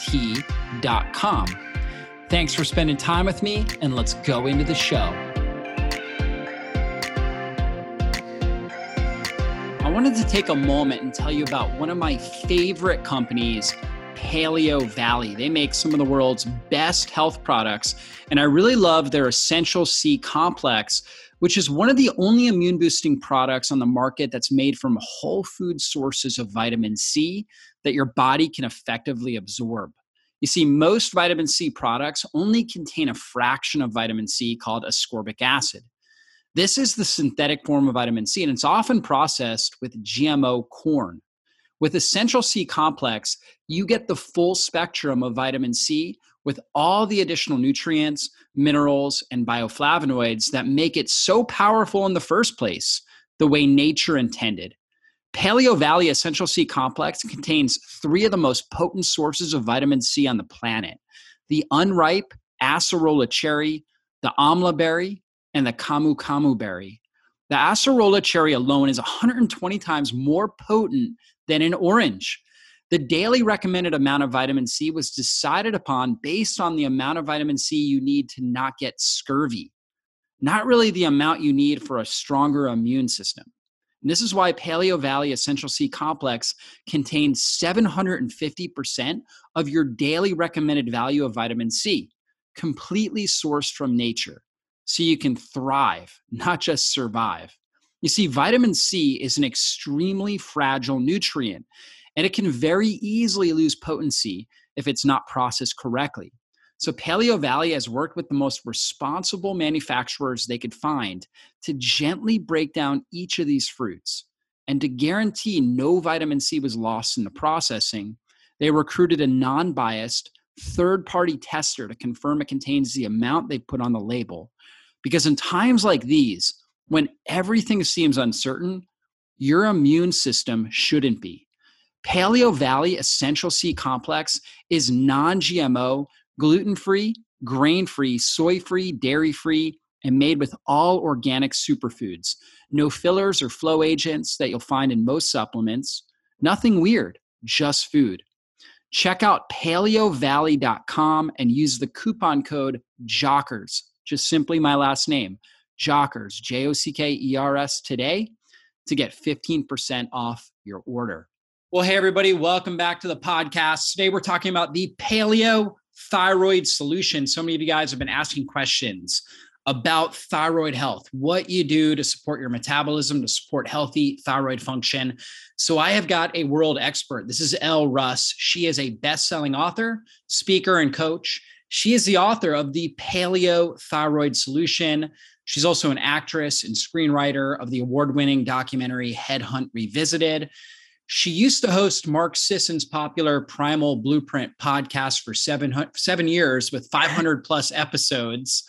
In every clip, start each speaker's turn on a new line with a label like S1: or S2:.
S1: T.com. Thanks for spending time with me, and let's go into the show. I wanted to take a moment and tell you about one of my favorite companies, Paleo Valley. They make some of the world's best health products, and I really love their Essential C complex, which is one of the only immune boosting products on the market that's made from whole food sources of vitamin C that your body can effectively absorb. You see, most vitamin C products only contain a fraction of vitamin C called ascorbic acid. This is the synthetic form of vitamin C, and it's often processed with GMO corn. With Essential C Complex, you get the full spectrum of vitamin C with all the additional nutrients, minerals, and bioflavonoids that make it so powerful in the first place, the way nature intended. Paleo Valley Essential C Complex contains three of the most potent sources of vitamin C on the planet the unripe acerola cherry, the amla berry, and the camu camu berry. The acerola cherry alone is 120 times more potent than an orange. The daily recommended amount of vitamin C was decided upon based on the amount of vitamin C you need to not get scurvy, not really the amount you need for a stronger immune system. And this is why Paleo Valley Essential C Complex contains 750% of your daily recommended value of vitamin C, completely sourced from nature, so you can thrive, not just survive. You see, vitamin C is an extremely fragile nutrient, and it can very easily lose potency if it's not processed correctly. So Paleo Valley has worked with the most responsible manufacturers they could find to gently break down each of these fruits. And to guarantee no vitamin C was lost in the processing, they recruited a non biased third party tester to confirm it contains the amount they put on the label. Because in times like these, when everything seems uncertain, your immune system shouldn't be. Paleo Valley Essential C Complex is non GMO gluten free, grain free, soy free, dairy free, and made with all organic superfoods. No fillers or flow agents that you'll find in most supplements. Nothing weird, just food. Check out paleovalley.com and use the coupon code JOCKERS, just simply my last name, JOCKERS, J O C K E R S today to get 15% off your order. Well, hey, everybody, welcome back to the podcast. Today we're talking about the paleo thyroid solution. So many of you guys have been asking questions about thyroid health, what you do to support your metabolism, to support healthy thyroid function. So I have got a world expert. This is Elle Russ. She is a best-selling author, speaker, and coach. She is the author of the Paleo Thyroid Solution. She's also an actress and screenwriter of the award-winning documentary Headhunt Revisited. She used to host Mark Sisson's popular Primal Blueprint podcast for seven, seven years with 500 plus episodes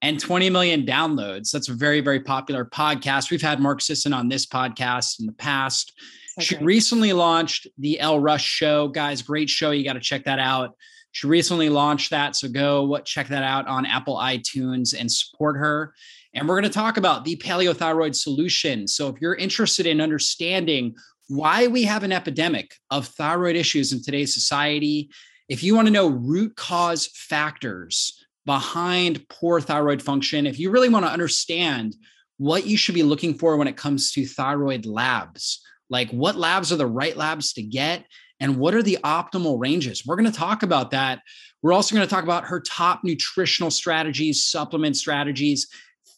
S1: and 20 million downloads. That's a very, very popular podcast. We've had Mark Sisson on this podcast in the past. Okay. She recently launched the Elle Russ Show. Guys, great show. You got to check that out. She recently launched that. So go check that out on Apple iTunes and support her. And we're going to talk about the paleothyroid solution. So if you're interested in understanding why we have an epidemic of thyroid issues in today's society. If you want to know root cause factors behind poor thyroid function, if you really want to understand what you should be looking for when it comes to thyroid labs, like what labs are the right labs to get, and what are the optimal ranges. We're going to talk about that. We're also going to talk about her top nutritional strategies, supplement strategies,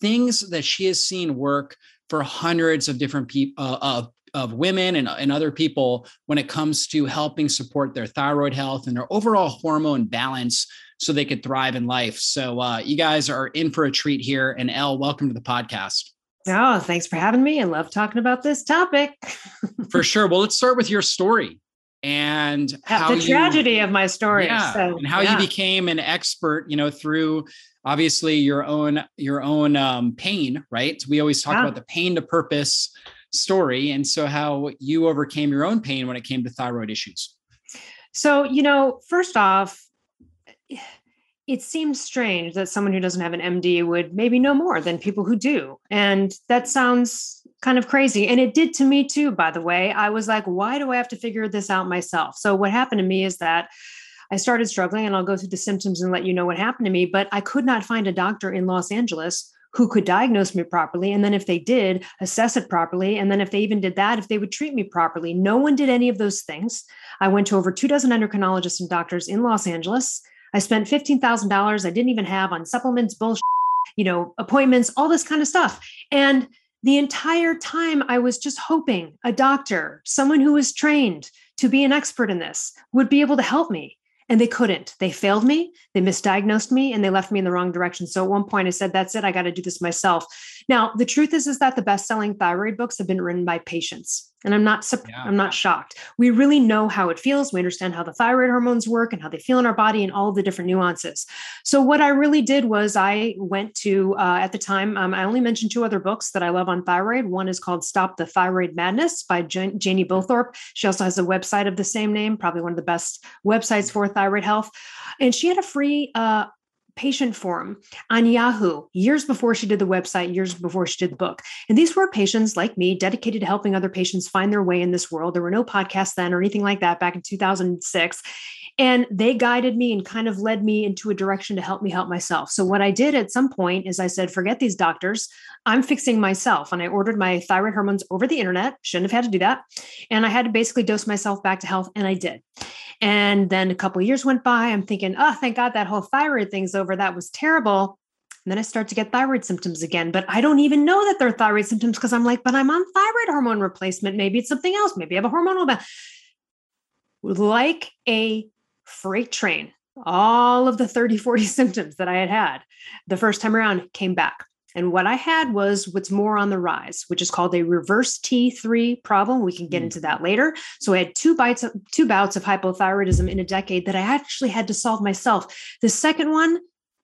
S1: things that she has seen work for hundreds of different people uh, of women and, and other people when it comes to helping support their thyroid health and their overall hormone balance so they could thrive in life. So uh, you guys are in for a treat here. And Elle, welcome to the podcast.
S2: Oh, thanks for having me. I love talking about this topic.
S1: for sure. Well, let's start with your story and
S2: how the tragedy of my story.
S1: Yeah, so, and how yeah. you became an expert, you know, through obviously your own your own um, pain, right? We always talk yeah. about the pain to purpose story, and so how you overcame your own pain when it came to thyroid issues.
S2: So, you know, first off, it seems strange that someone who doesn't have an MD would maybe know more than people who do. And that sounds kind of crazy. And it did to me too, by the way. I was like, why do I have to figure this out myself? So, what happened to me is that I started struggling, and I'll go through the symptoms and let you know what happened to me. But I could not find a doctor in Los Angeles who could diagnose me properly. And then, if they did, assess it properly. And then, if they even did that, if they would treat me properly. No one did any of those things. I went to over two dozen endocrinologists and doctors in Los Angeles. I spent $15,000 I didn't even have on supplements, bullshit, you know, appointments, all this kind of stuff. And the entire time I was just hoping a doctor, someone who was trained to be an expert in this, would be able to help me and they couldn't. They failed me, they misdiagnosed me, and they left me in the wrong direction. So at one point, I said, "That's it. I got to do this myself." Now, the truth is, is that the best-selling thyroid books have been written by patients and i'm not yeah. i'm not shocked. We really know how it feels. We understand how the thyroid hormones work and how they feel in our body and all the different nuances. So what i really did was i went to uh, at the time um, i only mentioned two other books that i love on thyroid. One is called stop the thyroid madness by Jan- janie Bowthorpe. She also has a website of the same name probably one of the best websites for thyroid health. And she had a free uh, patient forum on Yahoo years before she did the website, years before she did the book. And these were patients like me dedicated to helping other patients find their way in this world. There were no podcasts then or anything like that back in 2006. And they guided me and kind of led me into a direction to help me help myself. So, what I did at some point is I said, forget these doctors. I'm fixing myself. And I ordered my thyroid hormones over the internet. Shouldn't have had to do that. And I had to basically dose myself back to health. And I did. And then a couple years went by. I'm thinking, oh, thank God that whole thyroid thing's over. That was terrible. And then I start to get thyroid symptoms again, but I don't even know that they're thyroid symptoms because I'm like, but I'm on thyroid hormone replacement. Maybe it's something else. Maybe I have a hormonal. Ba-. Like a freight train, all of the 30, 40 symptoms that I had had the first time around came back. And what I had was what's more on the rise, which is called a reverse T3 problem. We can get mm. into that later. So I had two bites of, two bouts of hypothyroidism in a decade that I actually had to solve myself. The second one,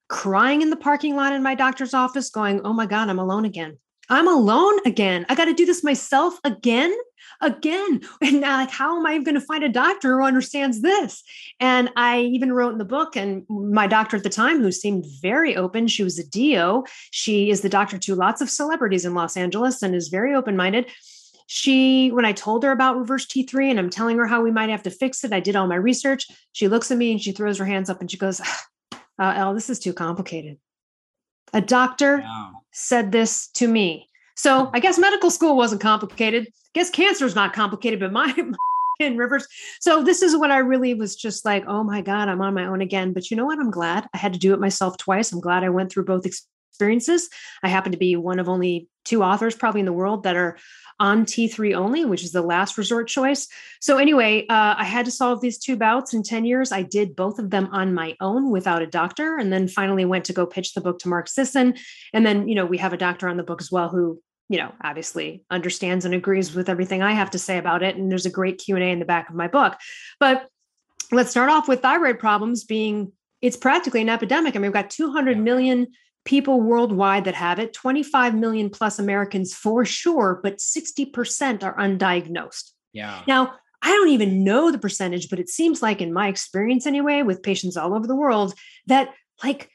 S2: crying in the parking lot in my doctor's office, going, "Oh my God, I'm alone again. I'm alone again. I got to do this myself again." Again. And now, like, how am I going to find a doctor who understands this? And I even wrote in the book, and my doctor at the time, who seemed very open, she was a DO. She is the doctor to lots of celebrities in Los Angeles and is very open minded she when i told her about reverse t3 and i'm telling her how we might have to fix it i did all my research she looks at me and she throws her hands up and she goes uh, Elle, this is too complicated a doctor wow. said this to me so I guess medical school wasn't complicated. Guess cancer is not complicated, but my, in rivers. So this is what I really was just like, oh my God, I'm on my own again. But you know what? I'm glad I had to do it myself twice. I'm glad I went through both experiences. I happen to be one of only two authors probably in the world that are on T3 only, which is the last resort choice. So, anyway, uh, I had to solve these two bouts in 10 years. I did both of them on my own without a doctor, and then finally went to go pitch the book to Mark Sisson. And then, you know, we have a doctor on the book as well who you know obviously understands and agrees with everything i have to say about it and there's a great q&a in the back of my book. But let's start off with thyroid problems being it's practically an epidemic. I mean we've got 200 million people worldwide that have it 25 million plus americans for sure but 60% are undiagnosed.
S1: Yeah.
S2: Now i don't even know the percentage but it seems like in my experience anyway with patients all over the world that like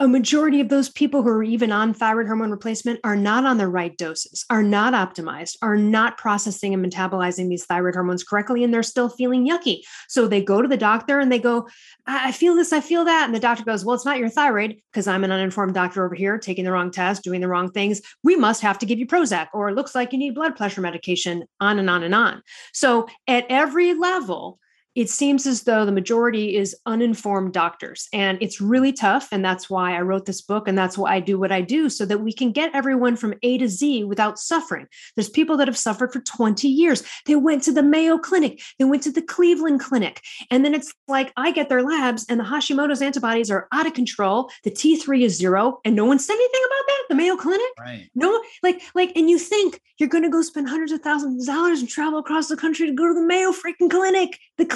S2: a majority of those people who are even on thyroid hormone replacement are not on the right doses, are not optimized, are not processing and metabolizing these thyroid hormones correctly, and they're still feeling yucky. So they go to the doctor and they go, I feel this, I feel that. And the doctor goes, Well, it's not your thyroid because I'm an uninformed doctor over here taking the wrong test, doing the wrong things. We must have to give you Prozac, or it looks like you need blood pressure medication, on and on and on. So at every level, it seems as though the majority is uninformed doctors. And it's really tough. And that's why I wrote this book. And that's why I do what I do so that we can get everyone from A to Z without suffering. There's people that have suffered for 20 years. They went to the Mayo Clinic, they went to the Cleveland Clinic. And then it's like I get their labs and the Hashimoto's antibodies are out of control. The T3 is zero. And no one said anything about that. The Mayo Clinic?
S1: Right.
S2: No, like, like, and you think you're going to go spend hundreds of thousands of dollars and travel across the country to go to the Mayo freaking Clinic, the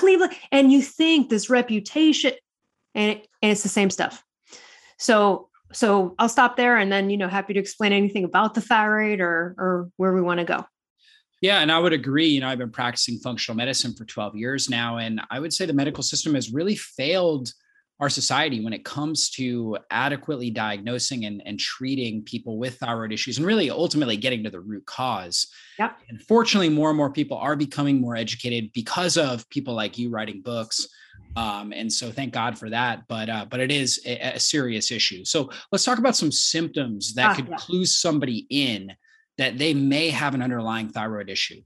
S2: And you think this reputation, and, it, and it's the same stuff. So, so I'll stop there, and then you know, happy to explain anything about the thyroid or or where we want to go.
S1: Yeah, and I would agree. You know, I've been practicing functional medicine for 12 years now, and I would say the medical system has really failed our society when it comes to adequately diagnosing and, and treating people with thyroid issues and really ultimately getting to the root cause.
S2: Yep.
S1: And fortunately, more and more people are becoming more educated because of people like you writing books. Um, and so thank God for that. But uh, but it is a, a, serious issue. So let's talk about some symptoms that ah, could yeah. clue somebody in that they may have an underlying thyroid issue.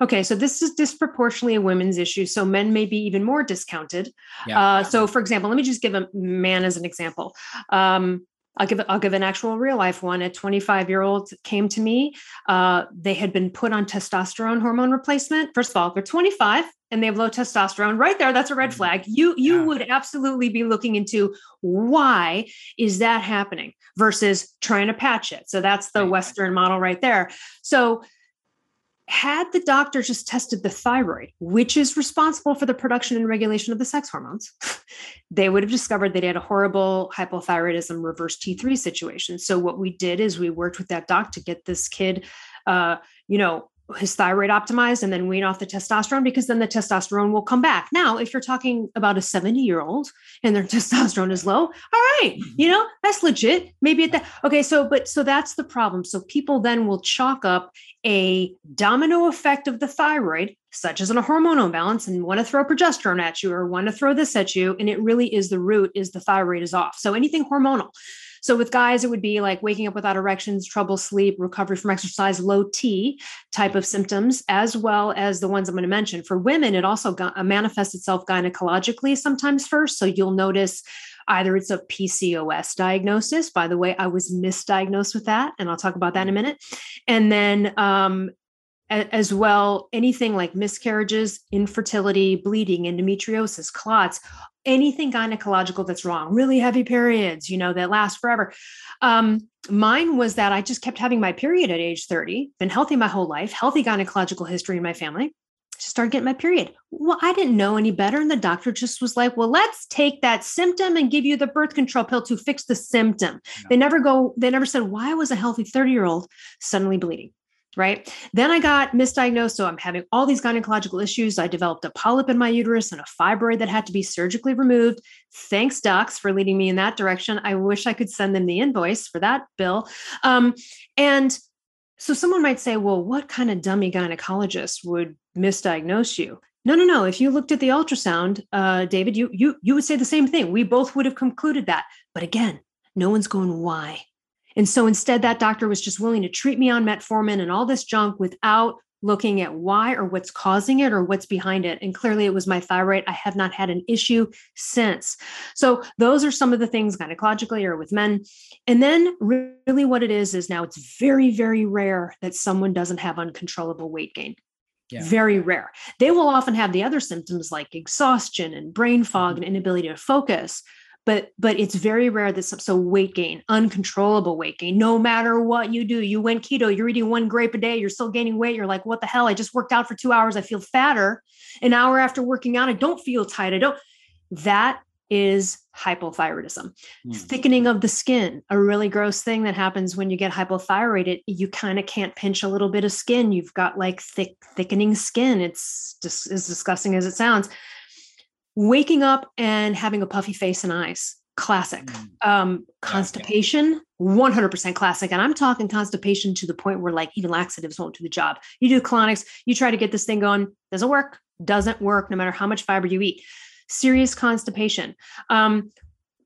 S2: Okay, so this is disproportionately a women's issue. So men may be even more discounted. Yeah. Uh, so, for example, let me just give a man as an example. Um, I'll give I'll give an actual real life one. A 25 year old came to me. Uh, they had been put on testosterone hormone replacement. First of all, they're 25 and they have low testosterone. Right there, that's a red mm-hmm. flag. You you yeah. would absolutely be looking into why is that happening versus trying to patch it. So that's the Western model right there. So had the doctor just tested the thyroid, which is responsible for the production and regulation of the sex hormones, they would have discovered that he had a horrible hypothyroidism reverse T3 situation. So what we did is we worked with that doc to get this kid, uh, you know, his thyroid optimized and then wean off the testosterone because then the testosterone will come back. Now, if you're talking about a 70 year old and their testosterone is low, all right, mm-hmm. you know, that's legit. Maybe at that. Okay. So, but so that's the problem. So people then will chalk up a domino effect of the thyroid, such as in a hormonal imbalance, and want to throw progesterone at you or want to throw this at you. And it really is the root is the thyroid is off. So anything hormonal. So with guys, it would be like waking up without erections, trouble sleep, recovery from exercise, low T type of symptoms, as well as the ones I'm going to mention. For women, it also uh, manifests itself gynecologically sometimes first. So you'll notice either it's a PCOS diagnosis. By the way, I was misdiagnosed with that, and I'll talk about that in a minute. And then um, as well anything like miscarriages, infertility, bleeding, endometriosis, clots, anything gynecological that's wrong, really heavy periods, you know, that last forever. Um, mine was that I just kept having my period at age 30, been healthy my whole life, healthy gynecological history in my family. Just started getting my period. Well, I didn't know any better. And the doctor just was like, well, let's take that symptom and give you the birth control pill to fix the symptom. No. They never go, they never said, why was a healthy 30 year old suddenly bleeding? Right? Then I got misdiagnosed. So I'm having all these gynecological issues. I developed a polyp in my uterus and a fibroid that had to be surgically removed. Thanks, docs, for leading me in that direction. I wish I could send them the invoice for that bill. Um, and so someone might say, well, what kind of dummy gynecologist would misdiagnose you? No, no, no. If you looked at the ultrasound, uh, David, you you you would say the same thing. We both would have concluded that. But again, no one's going why and so instead, that doctor was just willing to treat me on metformin and all this junk without looking at why or what's causing it or what's behind it. And clearly it was my thyroid. I have not had an issue since. So those are some of the things gynecologically or with men. And then really what it is is now it's very, very rare that someone doesn't have uncontrollable weight gain. Yeah. Very rare. They will often have the other symptoms like exhaustion and brain fog mm-hmm. and inability to focus but but it's very rare that so weight gain uncontrollable weight gain no matter what you do you went keto you're eating one grape a day you're still gaining weight you're like what the hell? I just worked out for two hours i feel fatter. An hour after working out i don't feel tight i don't that is hypothyroidism. Mm. thickening of the skin a really gross thing that happens when you get hypothyroid it, you kind of can't pinch a little bit of skin you've got like thick thickening skin it's just as disgusting as it sounds waking up and having a puffy face and eyes. Classic. Mm. um constipation 100% classic. And i'm talking constipation to the point where like even laxatives won't do the job. You do colonics you try to get this thing going doesn't work doesn't work no matter how much fiber you eat. Serious constipation. Um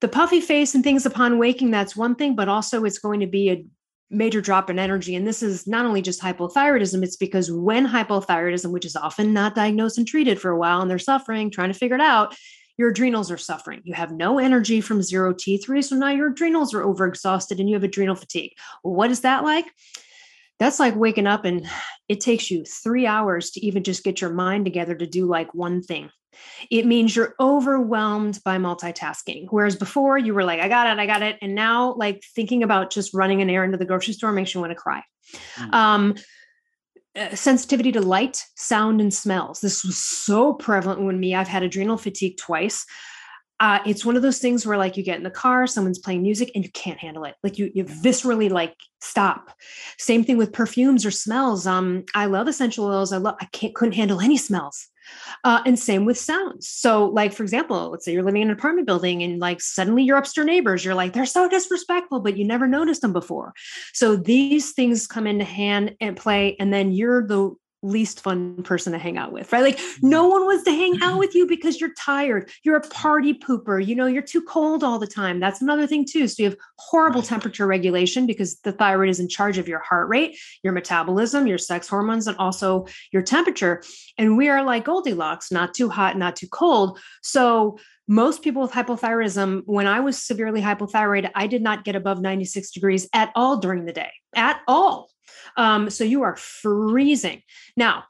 S2: the puffy face and things upon waking that's one thing but also it's going to be a major drop in energy. And this is not only just hypothyroidism, it's because when hypothyroidism, which is often not diagnosed and treated for a while, and they're suffering, trying to figure it out, your adrenals are suffering. You have no energy from zero T3. So now your adrenals are overexhausted and you have adrenal fatigue. What is that like? That's like waking up and it takes you three hours to even just get your mind together to do like one thing. It means you're overwhelmed by multitasking. Whereas before you were like, I got it, I got it. And now, like thinking about just running an errand to the grocery store makes you want to cry. Mm. Um, uh, sensitivity to light, sound, and smells. This was so prevalent with me. I've had adrenal fatigue twice. Uh, it's one of those things where like you get in the car, someone's playing music and you can't handle it. Like you, you viscerally like stop. Same thing with perfumes or smells. Um, I love essential oils. I love. I can't couldn't handle any smells. Uh, and same with sounds. So, like, for example, let's say you're living in an apartment building and like suddenly your upstairs neighbors, you're like, they're so disrespectful, but you never noticed them before. So these things come into hand and play, and then you're the least fun person to hang out with, right? Like no one wants to hang out with you because you're tired. You're a party pooper. You know, you're too cold all the time. That's another thing too. So you have horrible temperature regulation because the thyroid is in charge of your heart rate, your metabolism, your sex hormones, and also your temperature. And we are like Goldilocks, not too hot, not too cold. So most people with hypothyroidism, when I was severely hypothyroid, I did not get above 96 degrees at all during the day, at all. Um, so you are freezing. Now,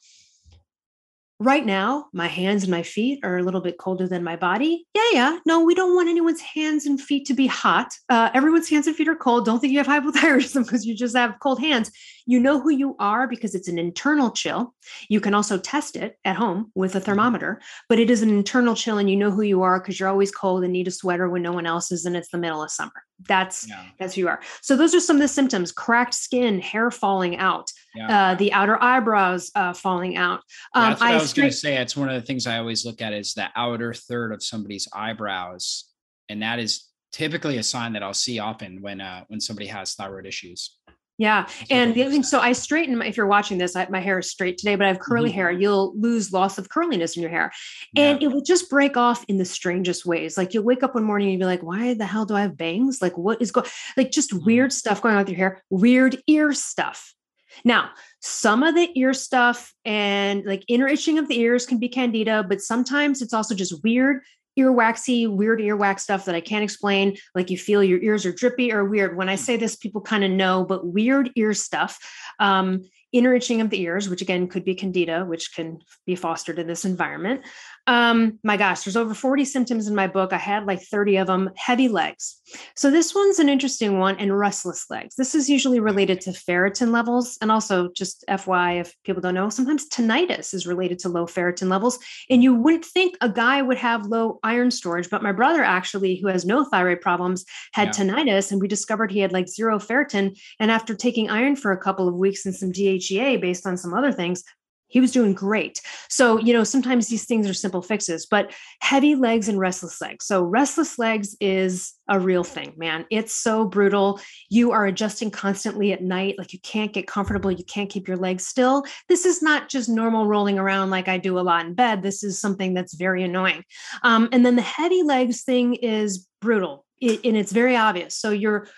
S2: right now my hands and my feet are a little bit colder than my body. Yeah yeah. No we don't want anyone's hands and feet to be hot. Uh, everyone's hands and feet are cold. Don't think you have hypothyroidism because you just have cold hands you know who you are because it's an internal chill you can also test it at home with a mm-hmm. thermometer but it is an internal chill and you know who you are because you're always cold and need a sweater when no one else is and it's the middle of summer that's yeah. that's who you are so those are some of the symptoms cracked skin hair falling out yeah. uh, the outer eyebrows uh, falling out
S1: um, that's what I, I was going to say it's one of the things i always look at is the outer third of somebody's eyebrows and that is typically a sign that i'll see often when uh, when somebody has thyroid issues
S2: yeah. And the other thing, so I straighten my, if you're watching this, I, my hair is straight today, but I have curly mm-hmm. hair. You'll lose loss of curliness in your hair. And yeah. it will just break off in the strangest ways. Like you'll wake up one morning and be like, why the hell do I have bangs? Like what is going, like just mm-hmm. weird stuff going on with your hair, weird ear stuff. Now, some of the ear stuff and like inner itching of the ears can be candida, but sometimes it's also just weird earwaxy, weird earwax stuff that I can't explain. Like you feel your ears are drippy or weird. When I say this, people kind of know, but weird ear stuff. Um, inner itching of the ears, which again could be candida, which can be fostered in this environment. Um, my gosh, there's over 40 symptoms in my book. I had like 30 of them. Heavy legs. So this one's an interesting one, and restless legs. This is usually related to ferritin levels, and also just FY, if people don't know, sometimes tinnitus is related to low ferritin levels. And you wouldn't think a guy would have low iron storage, but my brother actually, who has no thyroid problems, had yeah. tinnitus, and we discovered he had like zero ferritin. And after taking iron for a couple of weeks and some DHEA based on some other things, he was doing great. So, you know, sometimes these things are simple fixes, but heavy legs and restless legs. So, restless legs is a real thing, man. It's so brutal. You are adjusting constantly at night. Like you can't get comfortable. You can't keep your legs still. This is not just normal rolling around like I do a lot in bed. This is something that's very annoying. Um, and then the heavy legs thing is brutal it, and it's very obvious. So, you're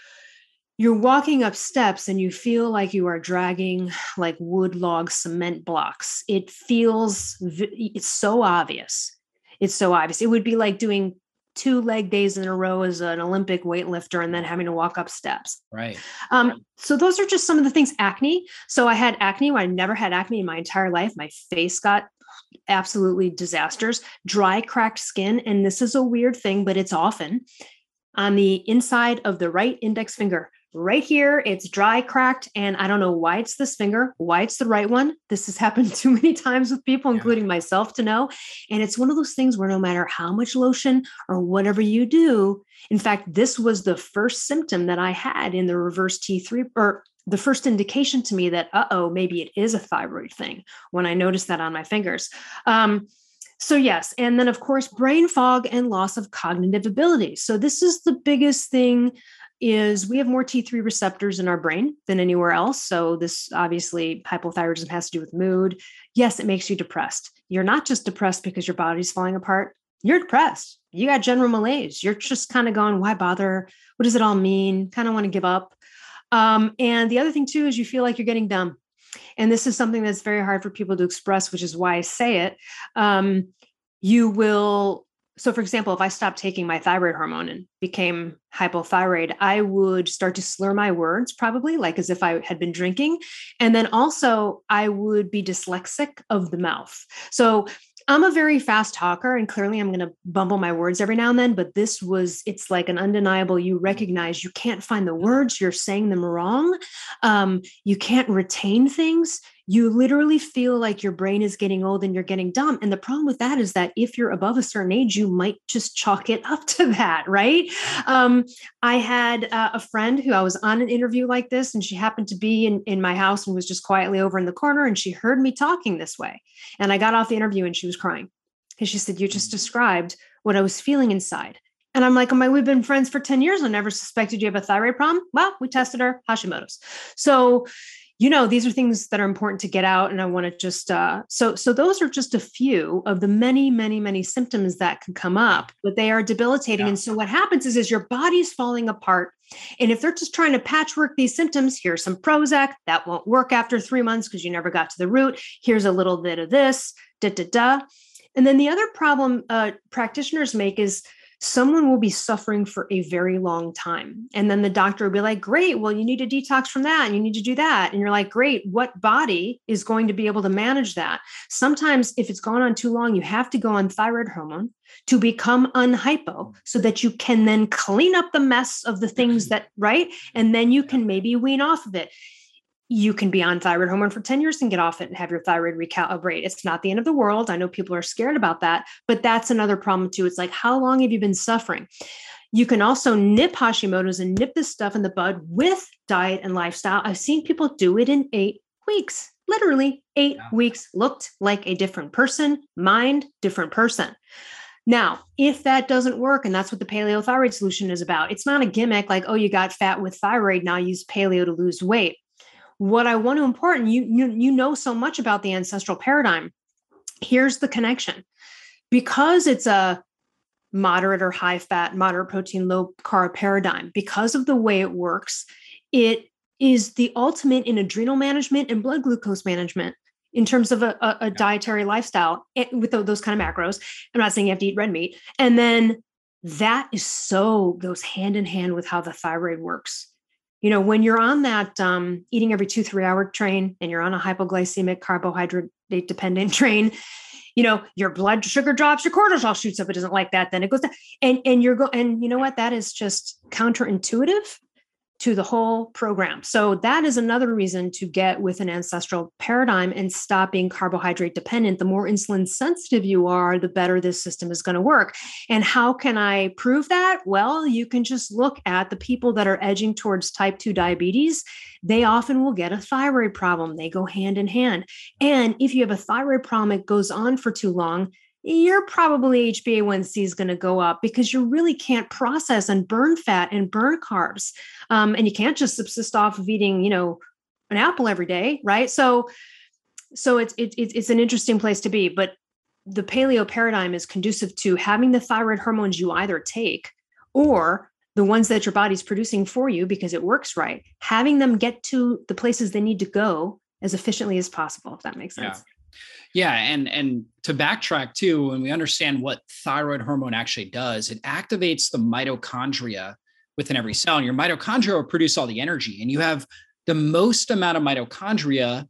S2: you're walking up steps and you feel like you are dragging like wood log cement blocks. It feels it's so obvious. It's so obvious. It would be like doing two leg days in a row as an olympic weightlifter and then having to walk up steps.
S1: Right.
S2: Um, so those are just some of the things. Acne. So i had acne i never had acne in my entire life. My face got absolutely disasters dry cracked skin. And this is a weird thing but it's often on the inside of the right index finger right here it's dry cracked and i don't know why it's this finger why it's the right one this has happened too many times with people yeah. including myself to know and it's one of those things where no matter how much lotion or whatever you do in fact this was the first symptom that i had in the reverse t3 or the first indication to me that uh-oh maybe it is a thyroid thing when i noticed that on my fingers um, so, yes. And then, of course, brain fog and loss of cognitive ability. So, this is the biggest thing is we have more T3 receptors in our brain than anywhere else. So this obviously hypothyroidism has to do with mood. Yes, it makes you depressed. You're not just depressed because your body's falling apart. You're depressed. You got general malaise. You're just kind of going, why bother? What does it all mean? Kind of want to give up. Um, and the other thing too is you feel like you're getting dumb. And this is something that's very hard for people to express, which is why I say it. Um, you will so for example if i stopped taking my thyroid hormone and became hypothyroid i would start to slur my words probably like as if i had been drinking and then also i would be dyslexic of the mouth so I'm a very fast talker and clearly I'm going to bumble my words every now and then, but this was, it's like an undeniable, you recognize you can't find the words, you're saying them wrong. Um, you can't retain things. You literally feel like your brain is getting old and you're getting dumb. And the problem with that is that if you're above a certain age, you might just chalk it up to that, right? Um, I had uh, a friend who I was on an interview like this, and she happened to be in, in my house and was just quietly over in the corner, and she heard me talking this way. And I got off the interview and she was crying because she said, You just mm. described what I was feeling inside. And I'm like, oh my, we've been friends for 10 years. I never suspected you have a thyroid problem. Well, we tested her Hashimoto's. So, you know, these are things that are important to get out. And I want to just uh so so those are just a few of the many, many, many symptoms that can come up, but they are debilitating. Yeah. And so what happens is is your body's falling apart. And if they're just trying to patchwork these symptoms, here's some Prozac that won't work after three months because you never got to the root. Here's a little bit of this, da da da. And then the other problem uh, practitioners make is someone will be suffering for a very long time. And then the doctor will be like, Great, well, you need to detox from that. And you need to do that. And you're like, Great, what body is going to be able to manage that? Sometimes, if it's gone on too long, you have to go on thyroid hormone to become unhypo so that you can then clean up the mess of the things that, right? And then you can maybe wean off of it you can be on thyroid hormone for 10 years and get off it and have your thyroid recalibrate. It's not the end of the world. I know people are scared about that, but that's another problem too. It's like, how long have you been suffering? You can also nip Hashimoto's and nip this stuff in the bud with diet and lifestyle. I've seen people do it in eight weeks, literally eight yeah. weeks, looked like a different person, mind, different person. Now, if that doesn't work, and that's what the paleo thyroid solution is about, it's not a gimmick like, oh, you got fat with thyroid, now use paleo to lose weight what I want to important, you, you, you know so much about the ancestral paradigm. Here's the connection. Because it's a moderate or high fat, moderate protein, low carb paradigm, because of the way it works, it is the ultimate in adrenal management and blood glucose management in terms of a, a, a dietary lifestyle eh, with those kind of macros. I'm not saying you have to eat red meat. And then that is so goes hand in hand with how the thyroid works you know when you're on that um, eating every two three hour train and you're on a hypoglycemic carbohydrate dependent train you know your blood sugar drops your cortisol shoots up it doesn't like that then it goes down. And and you're go and you know what? That is just counterintuitive to the whole program. So that is another reason to get with an ancestral paradigm and stop being carbohydrate dependent. The more insulin sensitive you are, the better this system is going to work. And how can I prove that? Well, you can just look at the people that are edging towards type 2 diabetes. They often will get a thyroid problem. They go hand in hand. And if you have a thyroid problem, it goes on for too long, you're probably HbA1c is going to go up because you really can't process and burn fat and burn carbs. Um, and you can't just subsist off of eating, you know, an apple every day, right? So, so it's it, it's an interesting place to be. But the paleo paradigm is conducive to having the thyroid hormones you either take or the ones that your body's producing for you because it works right, having them get to the places they need to go as efficiently as possible, if that makes sense.
S1: Yeah. And and to backtrack too, when we understand what thyroid hormone actually does, it activates the mitochondria within every cell. And your mitochondria will produce all the energy, and you have the most amount of mitochondria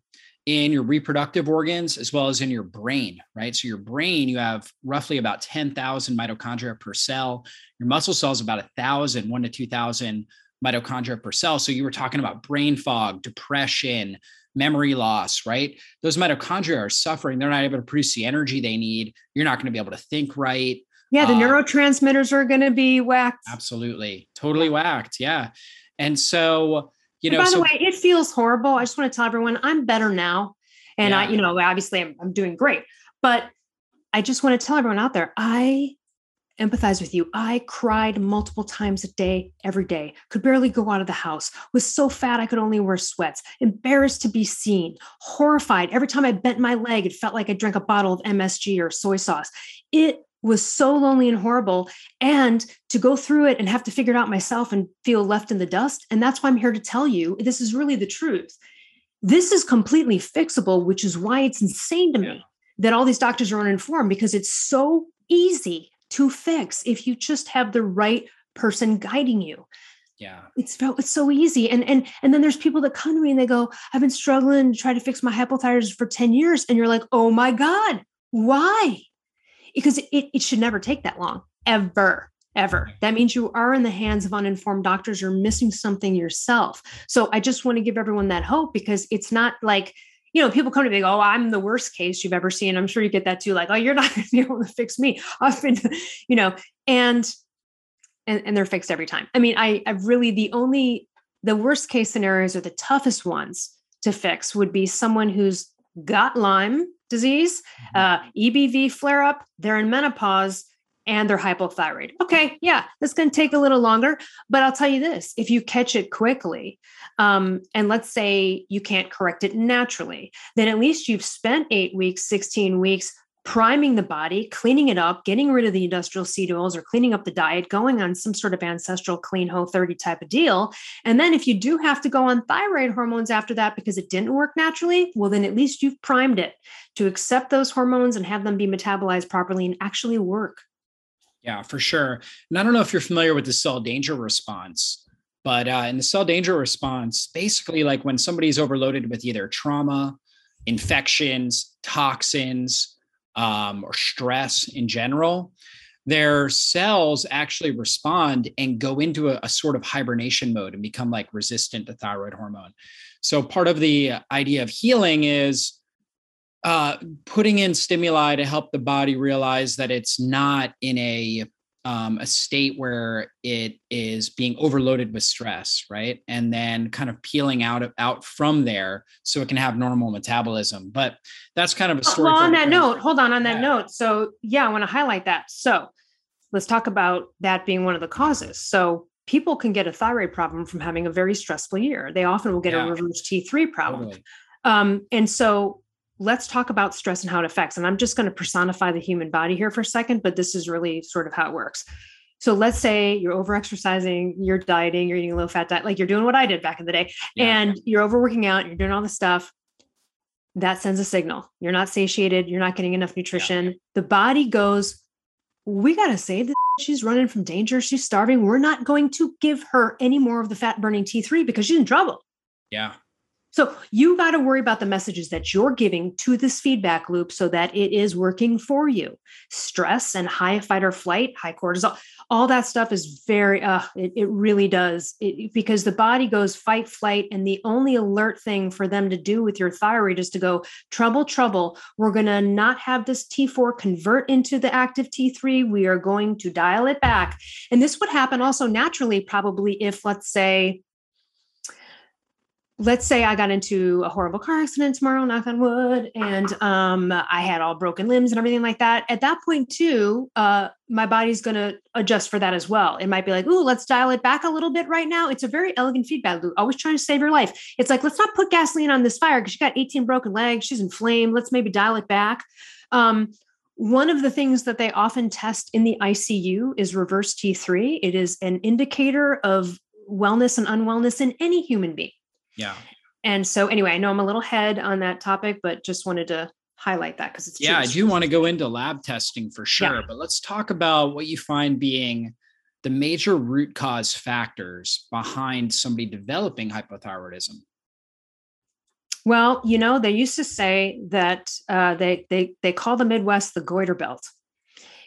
S1: in your reproductive organs as well as in your brain, right? So your brain, you have roughly about 10,000 mitochondria per cell. Your muscle cells about a thousand, one to 2,000 mitochondria per cell. So you were talking about brain fog, depression, memory loss, right? Those mitochondria are suffering. They're not able to produce the energy they need. You're not going to be able to think right.
S2: Yeah, the uh, neurotransmitters are going to be whacked.
S1: Absolutely. Totally whacked. Yeah. And so, you know,
S2: and by
S1: so,
S2: the way, it feels horrible. I just want to tell everyone I'm better now. And yeah. I, you know, obviously I'm, I'm doing great, but I just want to tell everyone out there, I empathize with you. I cried multiple times a day, every day, could barely go out of the house, was so fat I could only wear sweats, embarrassed to be seen, horrified. Every time I bent my leg, it felt like I drank a bottle of MSG or soy sauce. It was so lonely and horrible. And to go through it and have to figure it out myself and feel left in the dust and that's why i'm here to tell you this is really the truth. This is completely fixable which is why it's insane to me that all these doctors are uninformed because it's so easy to fix if you just have the right person guiding you.
S1: Yeah.
S2: It's it's so easy. And and and then there's people that come to me and they go i've been struggling to try to fix my hypothyroidism for 10 years. And you're like oh my god why? Because it, it should never take that long ever ever. That means you are in the hands of uninformed doctors. You're missing something yourself. So i just want to give everyone that hope because it's not like you know, people come to me, go, oh, I'm the worst case you've ever seen. I'm sure you get that too. Like, oh, you're not going to be able to fix me. I've been, you know, and and, and they're fixed every time. I mean, I, I really the only the worst case scenarios or the toughest ones to fix would be someone who's got Lyme disease, mm-hmm. uh, EBV flare up, they're in menopause, and they're hypothyroid. Okay, yeah, that's going to take a little longer, but I'll tell you this: if you catch it quickly, um, and let's say you can't correct it naturally, then at least you've spent eight weeks, sixteen weeks priming the body, cleaning it up, getting rid of the industrial seed oils or cleaning up the diet, going on some sort of ancestral clean whole 30 type of deal. And then if you do have to go on thyroid hormones after that because it didn't work naturally, well, then at least you've primed it to accept those hormones and have them be metabolized properly and actually work.
S1: Yeah, for sure. And I don't know if you're familiar with the cell danger response. But uh, in the cell danger response, basically, like when somebody's overloaded with either trauma, infections, toxins, um, or stress in general, their cells actually respond and go into a, a, sort of hibernation mode and become like resistant to thyroid hormone. So, part of the idea of healing is uh, putting in stimuli to help the body realize that it's not in a um, a state where it is being overloaded with stress, right? And then kind of peeling out of, out from there so it can have normal metabolism. But that's kind of a story.
S2: Well, on that note, hold on on that yeah. note. So yeah, I want to highlight that. So let's talk about that being one of the causes. So people can get a thyroid problem from having a very stressful year. They often will get yeah. a reverse T3 problem. Totally. Um, and so let's talk about stress and how it affects. And I'm just going to personify the human body here for a second, but this is really sort of how it works. So let's say you're over exercising, you're dieting, you're eating a low fat diet, like you're doing what I did back in the day, yeah. and you're overworking out, you're doing all the stuff. That sends a signal. You're not satiated, you're not getting enough nutrition. Yeah. The body goes, We got to save this. She's running from danger. She's starving. We're not going to give her any more of the fat burning T3 because she's in trouble.
S1: Yeah.
S2: So you got to worry about the messages that you're giving to this feedback loop so that it is working for you. Stress and high fight or flight, high cortisol, all that stuff is very, uh, it, it really does it, because the body goes fight, flight. And the only alert thing for them to do with your thyroid is to go, trouble, trouble. We're going to not have this T4 convert into the active T3. We are going to dial it back. And this would happen also naturally, probably if, let's say, let's say I got into a horrible car accident tomorrow, knock on wood, and um, I had all broken limbs and everything like that. At that point, too, uh, my body's going to adjust for that as well. It might be like, ooh, let's dial it back a little bit right now. It's a very elegant feedback loop, always trying to save your life. It's like, let's not put gasoline on this fire because she got 18 broken legs. She's inflamed. Let's maybe dial it back. Um, one of the things that they often test in the ICU is reverse T3. It is an indicator of wellness and unwellness in any human being.
S1: Yeah.
S2: And so, anyway, I know I'm a little head on that topic, but just wanted to highlight that because it's
S1: yeah. I do want to go into lab testing for sure, yeah. but let's talk about what you find being the major root cause factors behind somebody developing hypothyroidism.
S2: Well, you know, they used to say that uh, they they they call the Midwest the goiter belt.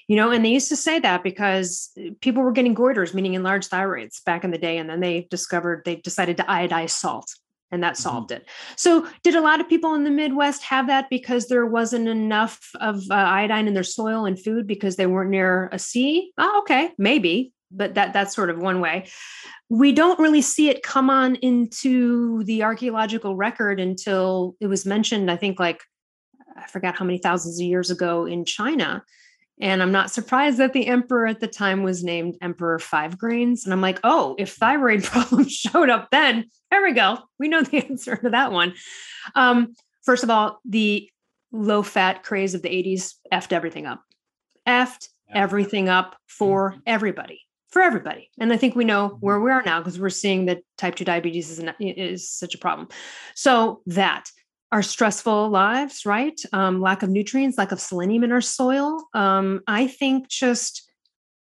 S2: You know, and they used to say that because people were getting goiters, meaning enlarged thyroids, back in the day, and then they discovered they decided to iodize salt and that mm-hmm. solved mm-hmm. it. So, did a lot of people in the Midwest have that because there wasn't enough of uh, iodine in their soil and food because they weren't near a sea? Oh, okay, maybe, but that that's sort of one way. We don't really see it come on into the archaeological record until it was mentioned. I think like I forgot how many thousands of years ago in China. And I'm not surprised that the emperor at the time was named Emperor Five Grains. And I'm like, oh, if thyroid problems showed up then, there we go. We know the answer to that one. Um, first of all, the low fat craze of the 80s effed everything up. Effed yeah. everything up for mm-hmm. everybody for everybody. And I think we know where mm-hmm. we are now because we're seeing that type 2 diabetes is, an, is such a problem. So that our stressful lives, right? Um, lack of nutrients, lack of selenium in our soil. Um, I think just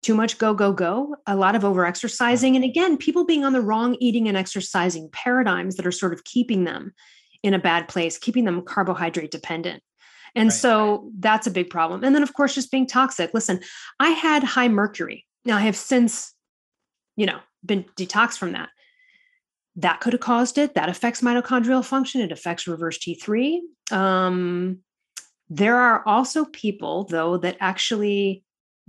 S2: too much go, go, go, a lot of over exercising. And again, people being on the wrong eating and exercising paradigms that are sort of keeping them in a bad place, keeping them carbohydrate dependent. And right. so that's a big problem. And then, of course, just being toxic. Listen, I had high mercury. Now, I have since, you know, been detoxed from that that could have caused it. That affects mitochondrial function. It affects reverse T3. Um, there are also people, though, that actually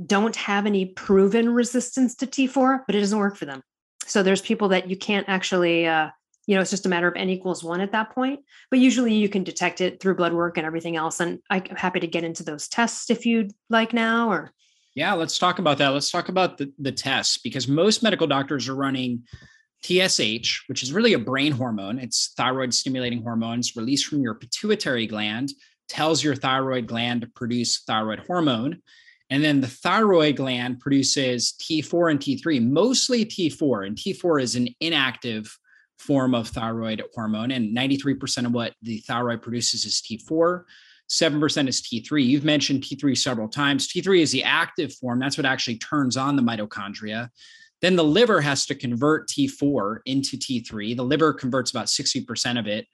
S2: don't have any proven resistance to T4, but it doesn't work for them. So there's people that you can't actually, uh, you know, it's just a matter of n equals one at that point. But usually you can detect it through blood work and everything else. And I'm happy to get into those tests if you'd like now or.
S1: Yeah, let's talk about that. Let's talk about the, the tests because most medical doctors are running TSH, which is really a brain hormone, it's thyroid stimulating hormones released from your pituitary gland, tells your thyroid gland to produce thyroid hormone. And then the thyroid gland produces T4 and T3, mostly T4. And T4 is an inactive form of thyroid hormone. And 93% of what the thyroid produces is T4. 7% is T3. You've mentioned T3 several times. T3 is the active form. That's what actually turns on the mitochondria. Then the liver has to convert T4 into T3. The liver converts about 60% of it.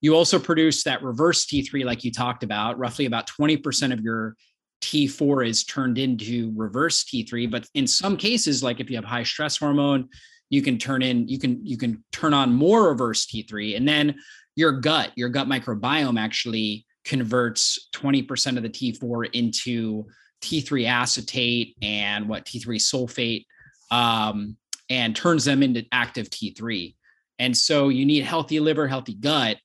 S1: You also produce that reverse T3, like you talked about. Roughly about 20% of your T4 is turned into reverse T3. But in some cases, like if you have high stress hormone, you can turn in, you can, you can turn on more reverse T3. And then your gut, your gut microbiome actually converts 20% of the T4 into T3 acetate and what T3 sulfate um, and turns them into active T3. And so you need healthy liver, healthy gut.